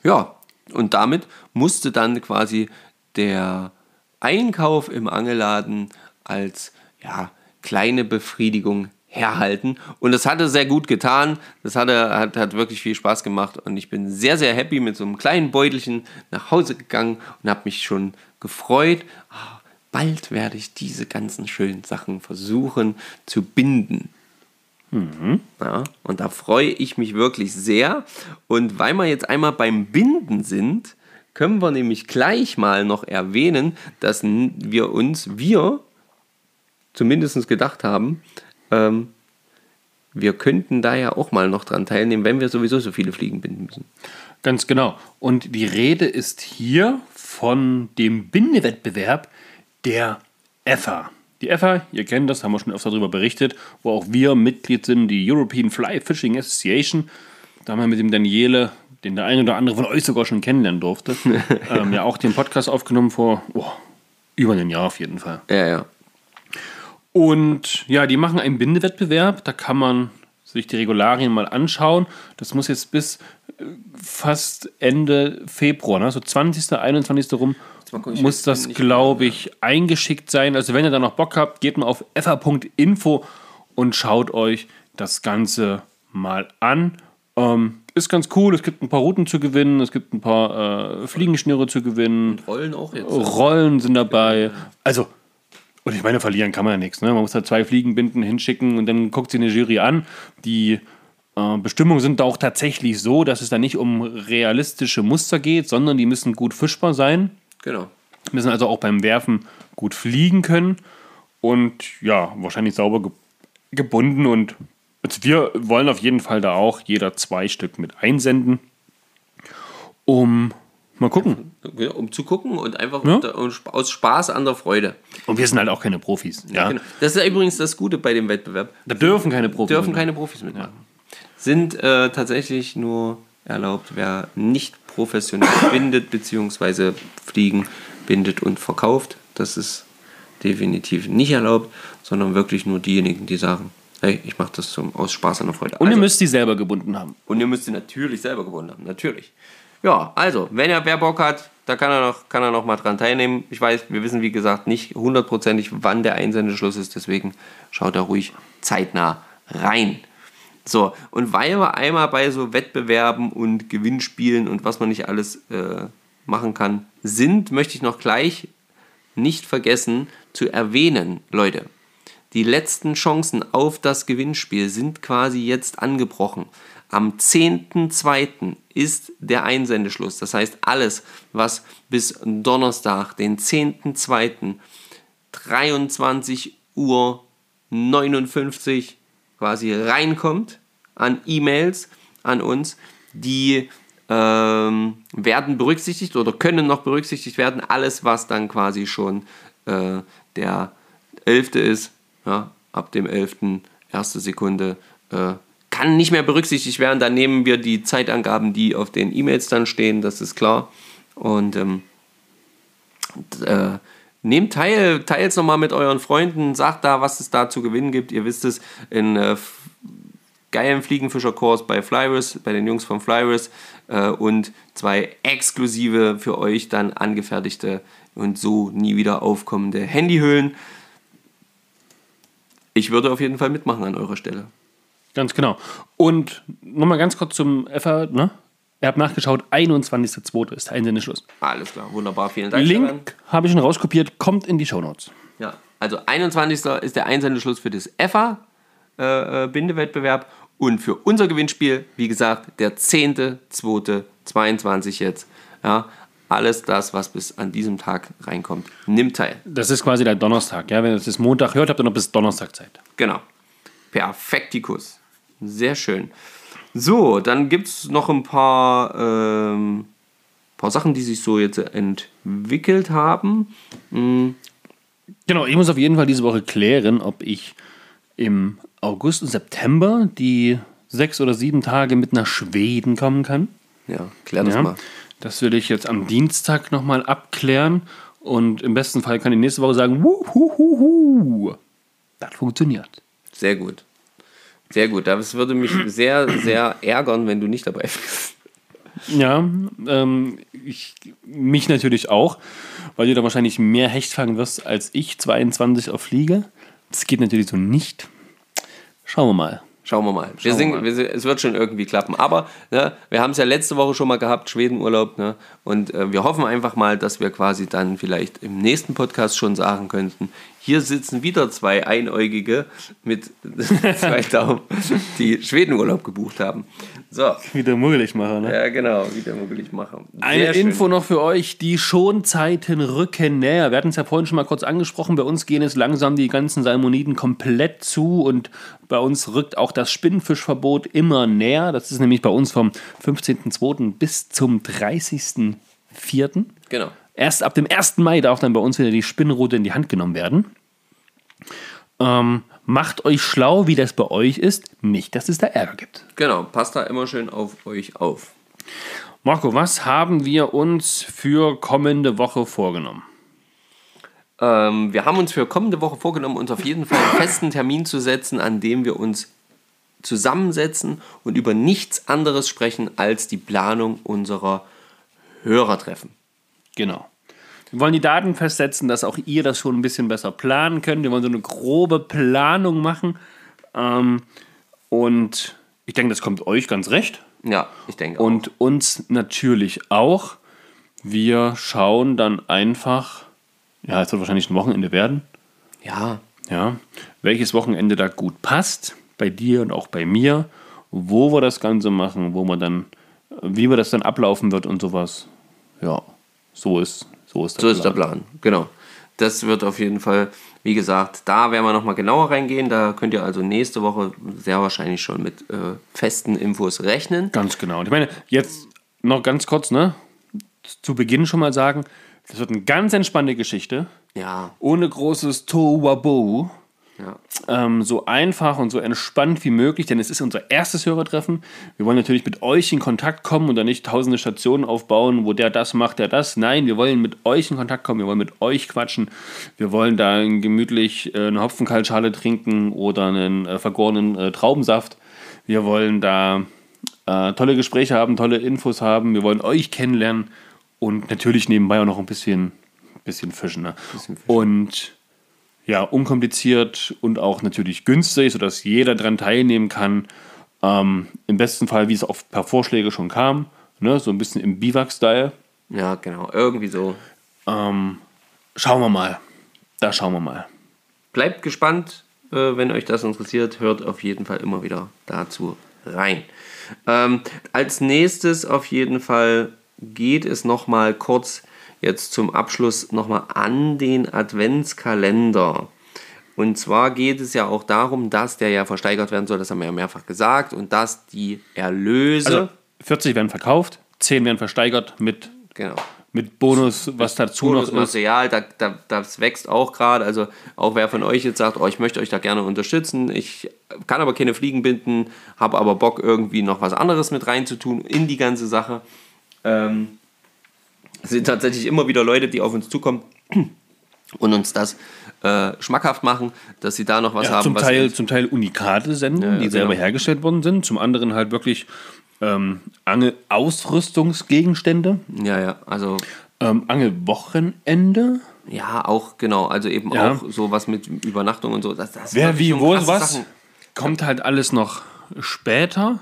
ja, und damit musste dann quasi der Einkauf im Angelladen als ja, kleine Befriedigung herhalten. Und das hatte sehr gut getan. Das hatte, hat, hat wirklich viel Spaß gemacht. Und ich bin sehr, sehr happy mit so einem kleinen Beutelchen nach Hause gegangen und habe mich schon gefreut. Ah, bald werde ich diese ganzen schönen Sachen versuchen zu binden. Ja, und da freue ich mich wirklich sehr. Und weil wir jetzt einmal beim Binden sind, können wir nämlich gleich mal noch erwähnen, dass wir uns, wir zumindest gedacht haben, ähm, wir könnten da ja auch mal noch dran teilnehmen, wenn wir sowieso so viele Fliegen binden müssen. Ganz genau. Und die Rede ist hier von dem Bindewettbewerb der EFA. Die EFA, ihr kennt das, haben wir schon öfter darüber berichtet, wo auch wir Mitglied sind, die European Fly Fishing Association. Da haben wir mit dem Daniele, den der eine oder andere von euch sogar schon kennenlernen durfte, [laughs] ähm, ja auch den Podcast aufgenommen vor oh, über einem Jahr auf jeden Fall. Ja, ja. Und ja, die machen einen Bindewettbewerb. Da kann man sich die Regularien mal anschauen. Das muss jetzt bis äh, fast Ende Februar, ne? so 20., 21. rum, gucken, muss das, glaube ich, eingeschickt sein. Also wenn ihr da noch Bock habt, geht mal auf fa.info und schaut euch das Ganze mal an. Ähm, ist ganz cool. Es gibt ein paar Routen zu gewinnen, es gibt ein paar äh, Fliegenschnüre zu gewinnen. Rollen auch jetzt. Rollen sind dabei. Also, Und ich meine, verlieren kann man ja nichts. Ne? Man muss da zwei Fliegenbinden hinschicken und dann guckt sie eine Jury an. Die äh, Bestimmungen sind da auch tatsächlich so, dass es da nicht um realistische Muster geht, sondern die müssen gut fischbar sein. Genau. Müssen also auch beim Werfen gut fliegen können und ja, wahrscheinlich sauber ge gebunden. Und also wir wollen auf jeden Fall da auch jeder zwei Stück mit einsenden, um mal gucken. Um zu gucken und einfach Ja. unter, sp- aus Spaß an der Freude. Und wir sind halt auch keine Profis. Ja, Genau. Das ist ja übrigens das Gute bei dem Wettbewerb. Da dürfen keine Profis. Dürfen mitmachen. keine Profis mitmachen. Sind äh, tatsächlich nur erlaubt, wer nicht professionell [coughs] bindet, beziehungsweise Fliegen bindet und verkauft. Das ist definitiv nicht erlaubt, sondern wirklich nur diejenigen, die sagen, hey, ich mache das zum, aus Spaß an der Freude. Und ihr Also- müsst die selber gebunden haben. und ihr müsst sie natürlich selber gewonnen haben, natürlich. Ja, also, wenn er wer Bock hat, da kann er noch, kann er noch mal dran teilnehmen. Ich weiß, wir wissen wie gesagt nicht hundertprozentig, wann der Einsendeschluss ist, deswegen schaut da ruhig zeitnah rein. So, und weil wir einmal bei so Wettbewerben und Gewinnspielen und was man nicht alles äh, machen kann, sind, möchte ich noch gleich nicht vergessen zu erwähnen, Leute. Die letzten Chancen auf das Gewinnspiel sind quasi jetzt angebrochen. Am 10.02. ist der Einsendeschluss. Das heißt, alles, was bis Donnerstag, den 10.02. 23 Uhr 59 quasi reinkommt an E-Mails an uns, die ähm, werden berücksichtigt oder können noch berücksichtigt werden. Alles, was dann quasi schon äh, der 11. ist, ja, ab dem 11. erste Sekunde, äh, kann nicht mehr berücksichtigt werden. Dann nehmen wir die Zeitangaben, die auf den E-Mails dann stehen, das ist klar. Und ähm, äh, nehmt teil, teilt es nochmal mit euren Freunden, sagt da, was es da zu gewinnen gibt. Ihr wisst es, in äh, geilen Fliegenfischerkurs bei Flyrus, bei den Jungs von Flyrus äh, und zwei exklusive für euch dann angefertigte und so nie wieder aufkommende Handyhüllen. Ich würde auf jeden Fall mitmachen an eurer Stelle. Ganz genau. Und nochmal ganz kurz zum FA, ne? Ihr habt nachgeschaut, 21.02. ist der Einsendeschluss. Alles klar, wunderbar, vielen Dank. Link habe ich schon rauskopiert, kommt in die Shownotes. Ja, also 21. ist der Einsendeschluss für das EFA-Bindewettbewerb und für unser Gewinnspiel, wie gesagt, der 10.2.22 jetzt. Ja, alles das, was bis an diesem Tag reinkommt, nimmt teil. Das ist quasi der Donnerstag. Ja? Wenn ihr das Montag hört, habt ihr noch bis Donnerstag Zeit. Genau. Perfektikus. Sehr schön. So, dann gibt es noch ein paar, ähm, paar Sachen, die sich so jetzt entwickelt haben. Genau, ich muss auf jeden Fall diese Woche klären, ob ich im August und September die sechs oder sieben Tage mit nach Schweden kommen kann. Ja, klär das Ja, mal. das will ich jetzt am Dienstag nochmal abklären. Und im besten Fall kann ich nächste Woche sagen, wuhuhuhu. Das funktioniert. Sehr gut. Sehr gut. Das würde mich [clears throat] sehr, sehr ärgern, wenn du nicht dabei bist. Ja, ähm, ich, mich natürlich auch, weil du da wahrscheinlich mehr Hecht fangen wirst als ich, 22 auf Fliege. Das geht natürlich so nicht. Schauen wir mal. Schauen wir mal. Wir Schauen wir mal. Wir sind, es wird schon irgendwie klappen. Aber ne, wir haben es ja letzte Woche schon mal gehabt, Schwedenurlaub. Ne? Und äh, wir hoffen einfach mal, dass wir quasi dann vielleicht im nächsten Podcast schon sagen könnten, hier sitzen wieder zwei Einäugige mit [laughs] zwei Daumen, die Schwedenurlaub gebucht haben. So, Wieder muggelig machen, ne? ja genau, wieder möglich machen. Eine schön. Info noch für euch, die Schonzeiten rücken näher. Wir hatten es ja vorhin schon mal kurz angesprochen, bei uns gehen es langsam die ganzen Salmoniden komplett zu und bei uns rückt auch das Spinnfischverbot immer näher. Das ist nämlich bei uns vom 15.02. bis zum 30.04. Genau. Erst ab dem 1. Mai darf dann bei uns wieder die Spinnrute in die Hand genommen werden. Ähm, macht euch schlau, wie das bei euch ist. Nicht, dass es da Ärger gibt. Genau, passt da immer schön auf euch auf. Marco, was haben wir uns für kommende Woche vorgenommen? Ähm, wir haben uns für kommende Woche vorgenommen, uns auf jeden Fall einen festen Termin zu setzen, an dem wir uns zusammensetzen und über nichts anderes sprechen als die Planung unserer Hörertreffen. Genau. Wir wollen die Daten festsetzen, dass auch ihr das schon ein bisschen besser planen könnt. Wir wollen so eine grobe Planung machen. Ähm, und ich denke, das kommt euch ganz recht. Ja, ich denke auch. Und uns natürlich auch. Wir schauen dann einfach, ja, es wird wahrscheinlich ein Wochenende werden. Ja, Ja, welches Wochenende da gut passt, bei dir und auch bei mir, wo wir das Ganze machen, wo wir dann, wie wir das dann ablaufen wird und sowas. Ja, so ist, so ist der so ist der Plan. Genau. Das wird auf jeden Fall, wie gesagt, da werden wir nochmal genauer reingehen. Da könnt ihr also nächste Woche sehr wahrscheinlich schon mit äh, festen Infos rechnen. Ganz genau. Und ich meine, jetzt noch ganz kurz, ne? Zu Beginn schon mal sagen, das wird eine ganz entspannte Geschichte, Ja, ohne großes Tohuwabohu. Ja. ähm, so einfach und so entspannt wie möglich, denn es ist unser erstes Hörertreffen. Wir wollen natürlich mit euch in Kontakt kommen und dann nicht tausende Stationen aufbauen, wo der das macht, der das. Nein, wir wollen mit euch in Kontakt kommen, wir wollen mit euch quatschen. Wir wollen da gemütlich äh, eine Hopfenkaltschale trinken oder einen äh, vergorenen äh, Traubensaft. Wir wollen da äh, tolle Gespräche haben, tolle Infos haben. Wir wollen euch kennenlernen und natürlich nebenbei auch noch ein bisschen, bisschen fischen. Ne? Und ja, unkompliziert und auch natürlich günstig, sodass jeder daran teilnehmen kann. Ähm, Im besten Fall, wie es auch per Vorschläge schon kam, ne, so ein bisschen im Biwak-Style. Ja, genau. Irgendwie so. Ähm, schauen wir mal. Da schauen wir mal. Bleibt gespannt, äh, wenn euch das interessiert. Hört auf jeden Fall immer wieder dazu rein. Ähm, als nächstes auf jeden Fall geht es nochmal kurz jetzt zum Abschluss nochmal an den Adventskalender. Und zwar geht es ja auch darum, dass der ja versteigert werden soll, das haben wir ja mehrfach gesagt, und dass die Erlöse, Also 40 werden verkauft, 10 werden versteigert mit, genau, mit Bonus, was dazu noch ist. Bonusmaterial, da, da, das wächst auch gerade. Also auch wer von euch jetzt sagt, oh, ich möchte euch da gerne unterstützen, ich kann aber keine Fliegen binden, habe aber Bock irgendwie noch was anderes mit reinzutun in die ganze Sache. Ähm, es sind tatsächlich immer wieder Leute, die auf uns zukommen [clears throat] und uns das äh, schmackhaft machen, dass sie da noch was Ja, haben. zum, was Teil, zum Teil Unikate senden, Ja, ja, die selber genau. hergestellt worden sind. Zum anderen halt wirklich ähm, Angel-Ausrüstungsgegenstände, ja, ja, also ähm, Angelwochenende. ja, auch genau, also eben auch sowas mit Übernachtung und so. Das, das Wer wie, wo, was, Sachen. kommt halt alles noch später.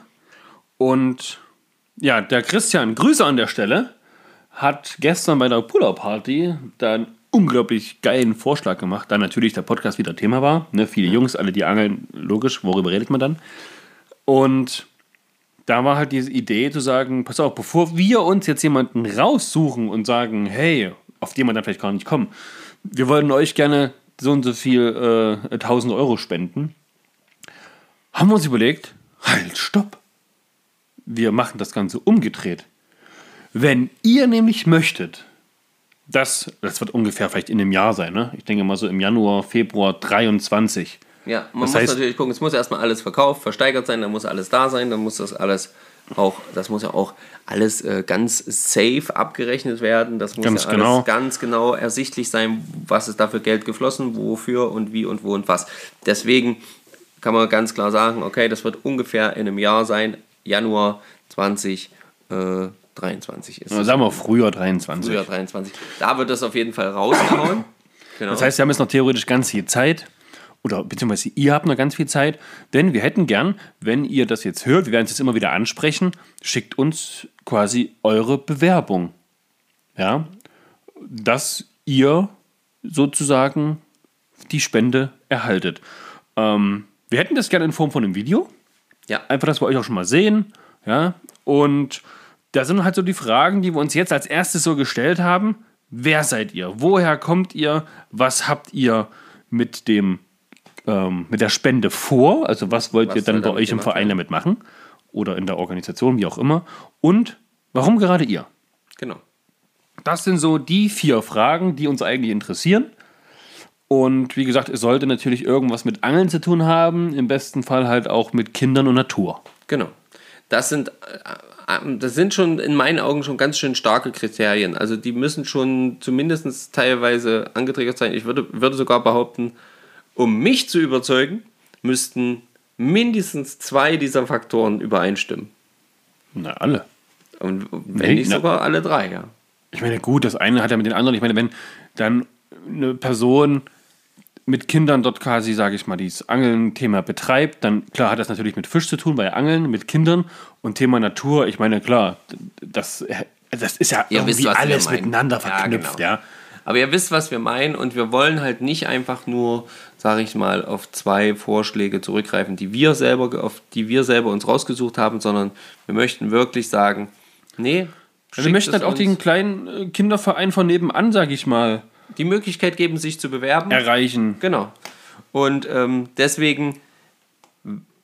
Und ja, der Christian, Grüße an der Stelle, hat gestern bei der Puller-Party da einen unglaublich geilen Vorschlag gemacht, da natürlich der Podcast wieder Thema war. Ne, viele Jungs, alle die angeln, logisch, worüber redet man dann? Und da war halt diese Idee zu sagen, pass auf, bevor wir uns jetzt jemanden raussuchen und sagen, hey, auf den wir dann vielleicht gar nicht kommen, wir wollen euch gerne so und so viel äh, 1000 Euro spenden, haben wir uns überlegt, halt, stopp. Wir machen das Ganze umgedreht. Wenn ihr nämlich möchtet, dass, das wird ungefähr vielleicht in einem Jahr sein, ne? ich denke mal so im Januar, Februar 23, Ja, man Das muss heißt- natürlich gucken, es muss erstmal alles verkauft, versteigert sein, dann muss alles da sein, dann muss das alles auch, das muss ja auch alles äh, ganz safe abgerechnet werden. Das muss Ganz ja alles genau. ganz genau ersichtlich sein, was ist da für Geld geflossen, wofür und wie und wo und was. Deswegen kann man ganz klar sagen, okay, das wird ungefähr in einem Jahr sein, Januar 2023 ist oder es. sagen wir früher 23. Frühjahr 23. Da wird das auf jeden Fall rausgehauen. [laughs] Genau. Das heißt, wir haben jetzt noch theoretisch ganz viel Zeit. Oder beziehungsweise ihr habt noch ganz viel Zeit. Denn wir hätten gern, wenn ihr das jetzt hört, wir werden es jetzt immer wieder ansprechen, schickt uns quasi eure Bewerbung. Ja. Dass ihr sozusagen die Spende erhaltet. Ähm, wir hätten das gerne in Form von einem Video. ja, Einfach, dass wir euch auch schon mal sehen. Ja. Und da sind halt so die Fragen, die wir uns jetzt als erstes so gestellt haben. Wer seid ihr? Woher kommt ihr? Was habt ihr mit dem ähm, mit der Spende vor? Also was wollt Was ihr dann bei euch im Verein damit machen? Oder in der Organisation, wie auch immer. Und warum gerade ihr? genau. Das sind so die vier Fragen, die uns eigentlich interessieren. Und wie gesagt, es sollte natürlich irgendwas mit Angeln zu tun haben. Im besten Fall halt auch mit Kindern und Natur. Genau. Das sind, äh, das sind schon in meinen Augen schon ganz schön starke Kriterien. Also die müssen schon zumindest teilweise angetriggert sein. Ich würde, würde sogar behaupten, um mich zu überzeugen, müssten mindestens zwei dieser Faktoren übereinstimmen. Na, alle. Und wenn nicht sogar alle drei, ja. Ich meine, gut, das eine hat ja mit den anderen. Ich meine, wenn dann eine Person mit Kindern dort quasi, sage ich mal, dieses Angeln-Thema betreibt, dann klar hat das natürlich mit Fisch zu tun, bei Angeln, mit Kindern und Thema Natur. Ich meine, klar, das, das ist ja Ihr irgendwie wisst, alles miteinander Ja, verknüpft, genau. ja. Aber ihr wisst, was wir meinen und wir wollen halt nicht einfach nur, sage ich mal, auf zwei Vorschläge zurückgreifen, die wir selber, auf die wir selber uns rausgesucht haben, sondern wir möchten wirklich sagen, nee, Ja, wir möchten halt auch den kleinen äh, Kinderverein von nebenan, sag ich mal, die Möglichkeit geben, sich zu bewerben. erreichen. Genau. Und ähm, deswegen,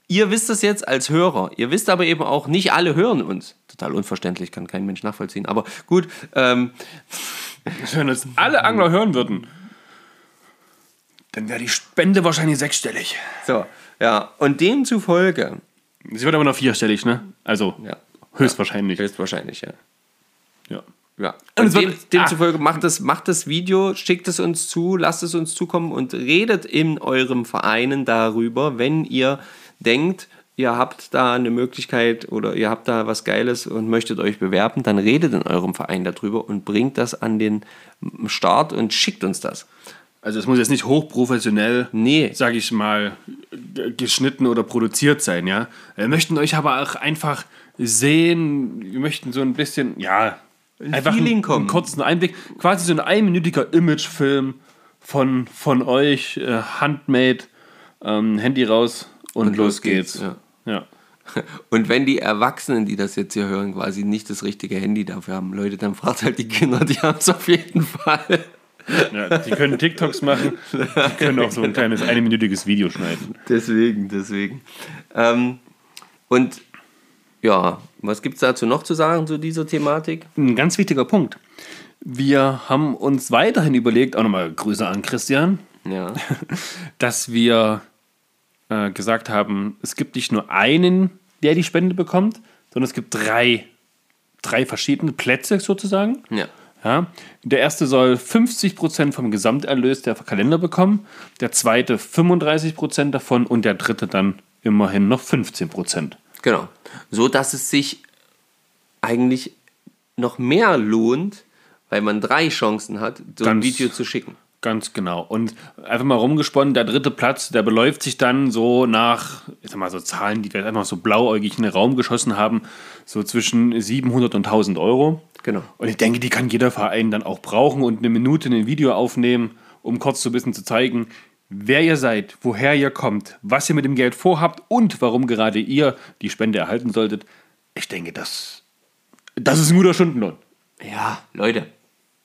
ihr wisst es jetzt als Hörer. Ihr wisst aber eben auch, nicht alle hören uns. Total unverständlich, kann kein Mensch nachvollziehen. Aber gut, ähm, Wenn das alle Angler hören würden, dann wäre die Spende wahrscheinlich sechsstellig. so, ja. Und demzufolge, Sie wird aber noch vierstellig, ne? Also ja, höchstwahrscheinlich. höchstwahrscheinlich, ja. Ja. Ja. Und dem, demzufolge macht das, macht das Video, schickt es uns zu, lasst es uns zukommen und redet in eurem Vereinen darüber, wenn ihr denkt, ihr habt da eine Möglichkeit oder ihr habt da was Geiles und möchtet euch bewerben, dann redet in eurem Verein darüber und bringt das an den Start und schickt uns das. Also es muss jetzt nicht hochprofessionell, Nee. sag ich mal, geschnitten oder produziert sein, ja. Wir möchten euch aber auch einfach sehen, wir möchten so ein bisschen, ja, einfach Feeling einen, kommen. einen kurzen Einblick, quasi so ein einminütiger Imagefilm von, von euch, äh, handmade, ähm, Handy raus und, Und los los geht's, geht's. ja. ja. [laughs] Und wenn die Erwachsenen, die das jetzt hier hören, quasi nicht das richtige Handy dafür haben, Leute, dann fragt halt die Kinder, die haben es auf jeden Fall. Ja, die können TikToks machen, die können auch so ein [laughs] kleines einminütiges Video schneiden. Deswegen, deswegen. Ähm, und ja, was gibt es dazu noch zu sagen zu dieser Thematik? Ein ganz wichtiger Punkt. Wir haben uns weiterhin überlegt, auch nochmal Grüße an Christian, Ja, [laughs] dass wir äh, gesagt haben, es gibt nicht nur einen, der die Spende bekommt, sondern es gibt drei, drei verschiedene Plätze sozusagen. ja. Ja, der erste soll 50% vom Gesamterlös der Kalender bekommen, der zweite 35% davon und der dritte dann immerhin noch 15%. Genau. So dass es sich eigentlich noch mehr lohnt, weil man drei Chancen hat, so ein Ganz- Video zu schicken. Ganz genau. Und einfach mal rumgesponnen, der dritte Platz, der beläuft sich dann so nach, ich sag mal so Zahlen, die wir einfach so blauäugig in den Raum geschossen haben, so zwischen 700 und 1000 Euro. Genau. Und ich denke, die kann jeder Verein dann auch brauchen und eine Minute ein Video aufnehmen, um kurz so ein bisschen zu zeigen, wer ihr seid, woher ihr kommt, was ihr mit dem Geld vorhabt und warum gerade ihr die Spende erhalten solltet. Ich denke, das, das ist ein guter Stundenlohn. Ja, Leute,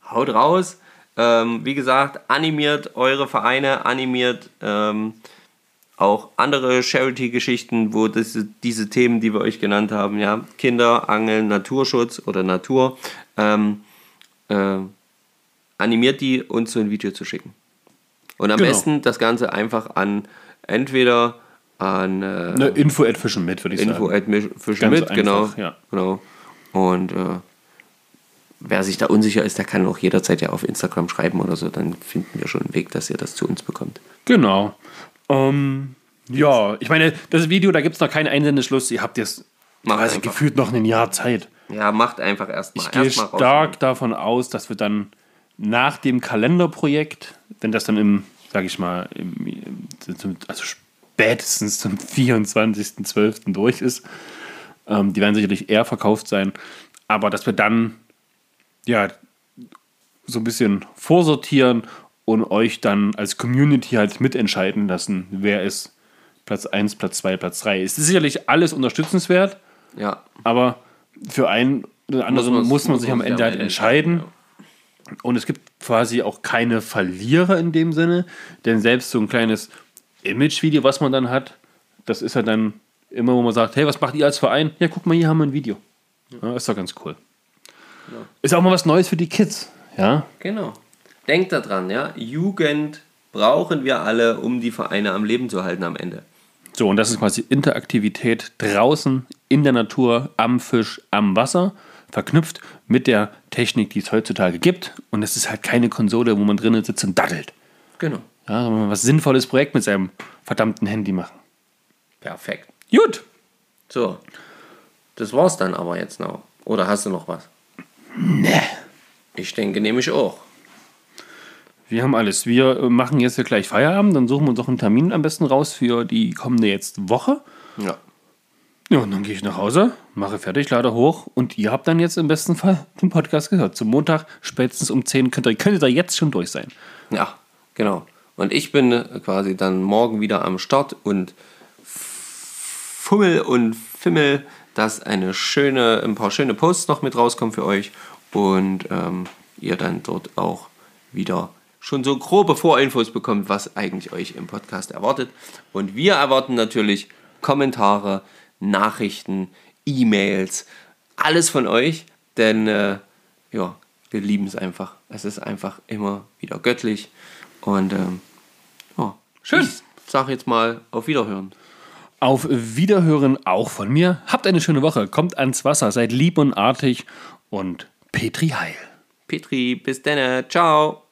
haut raus. Ähm, wie gesagt, animiert eure Vereine, animiert ähm, auch andere Charity-Geschichten, wo das, diese Themen, die wir euch genannt haben, ja, Kinder, Angeln, Naturschutz oder Natur, ähm, äh, animiert die, uns so ein Video zu schicken. Und am Genau. besten das Ganze einfach an entweder an äh, Ne, Info at Fischen mit, würde ich Info sagen. at Fischen mit, genau. ja. genau. Und äh, wer sich da unsicher ist, der kann auch jederzeit ja auf Instagram schreiben oder so, dann finden wir schon einen Weg, dass ihr das zu uns bekommt. Genau. Ähm, ja, ich meine, das Video, da gibt es noch keinen Einsendeschluss. Ihr habt jetzt Mach also gefühlt noch ein Jahr Zeit. Ja, macht einfach erstmal. Ich gehe raus. stark davon aus, dass wir dann nach dem Kalenderprojekt, wenn das dann im, sag ich mal, im, also spätestens zum 24.12. durch ist, ähm, die werden sicherlich eher verkauft sein, aber dass wir dann ja so ein bisschen vorsortieren und euch dann als Community halt mitentscheiden lassen, wer ist Platz 1, Platz 2, Platz 3. Es ist sicherlich alles unterstützenswert, Ja, aber für einen oder anderen muss, man muss sich man am Ende halt entscheiden. Und es gibt quasi auch keine Verlierer in dem Sinne, denn selbst so ein kleines Image-Video, was man dann hat, das ist ja dann immer, wo man sagt, hey, was macht ihr als Verein? Ja, guck mal, hier haben wir ein Video. Ja, ist doch ganz cool. Ist auch mal was Neues für die Kids. Ja, Genau. Denkt daran, ja. Jugend brauchen wir alle, um die Vereine am Leben zu halten am Ende. so, und das ist quasi Interaktivität draußen in der Natur, am Fisch, am Wasser, verknüpft mit der Technik, die es heutzutage gibt. Und es ist halt keine Konsole, wo man drinnen sitzt und daddelt. Genau. Ja, sondern was sinnvolles Projekt mit seinem verdammten Handy machen. Perfekt. Gut. So. Das war's dann aber jetzt noch. Oder hast du noch was? Nee. Ich denke nämlich auch. Wir haben alles. Wir äh, machen jetzt hier gleich Feierabend, dann suchen wir uns auch einen Termin am besten raus für die kommende jetzt Woche. Ja. Ja, und dann gehe ich nach Hause, mache fertig, lade hoch und ihr habt dann jetzt im besten Fall den Podcast gehört. Zum Montag spätestens um 10 könnt ihr, könnt ihr da jetzt schon durch sein. Ja, genau. Und ich bin äh, quasi dann morgen wieder am Start und fummel und fimmel, dass eine schöne, ein paar schöne Posts noch mit rauskommen für euch und ähm, ihr dann dort auch wieder schon so grobe Vorinfos bekommt, was eigentlich euch im Podcast erwartet. Und wir erwarten natürlich Kommentare, Nachrichten, E-Mails, alles von euch, denn äh, ja, wir lieben es einfach. Es ist einfach immer wieder göttlich und ähm, ja, Schön. Ich sag jetzt mal auf Wiederhören. Auf Wiederhören auch von mir. Habt eine schöne Woche, kommt ans Wasser, seid lieb und artig und Petri Heil. Petri, bis dann, ciao.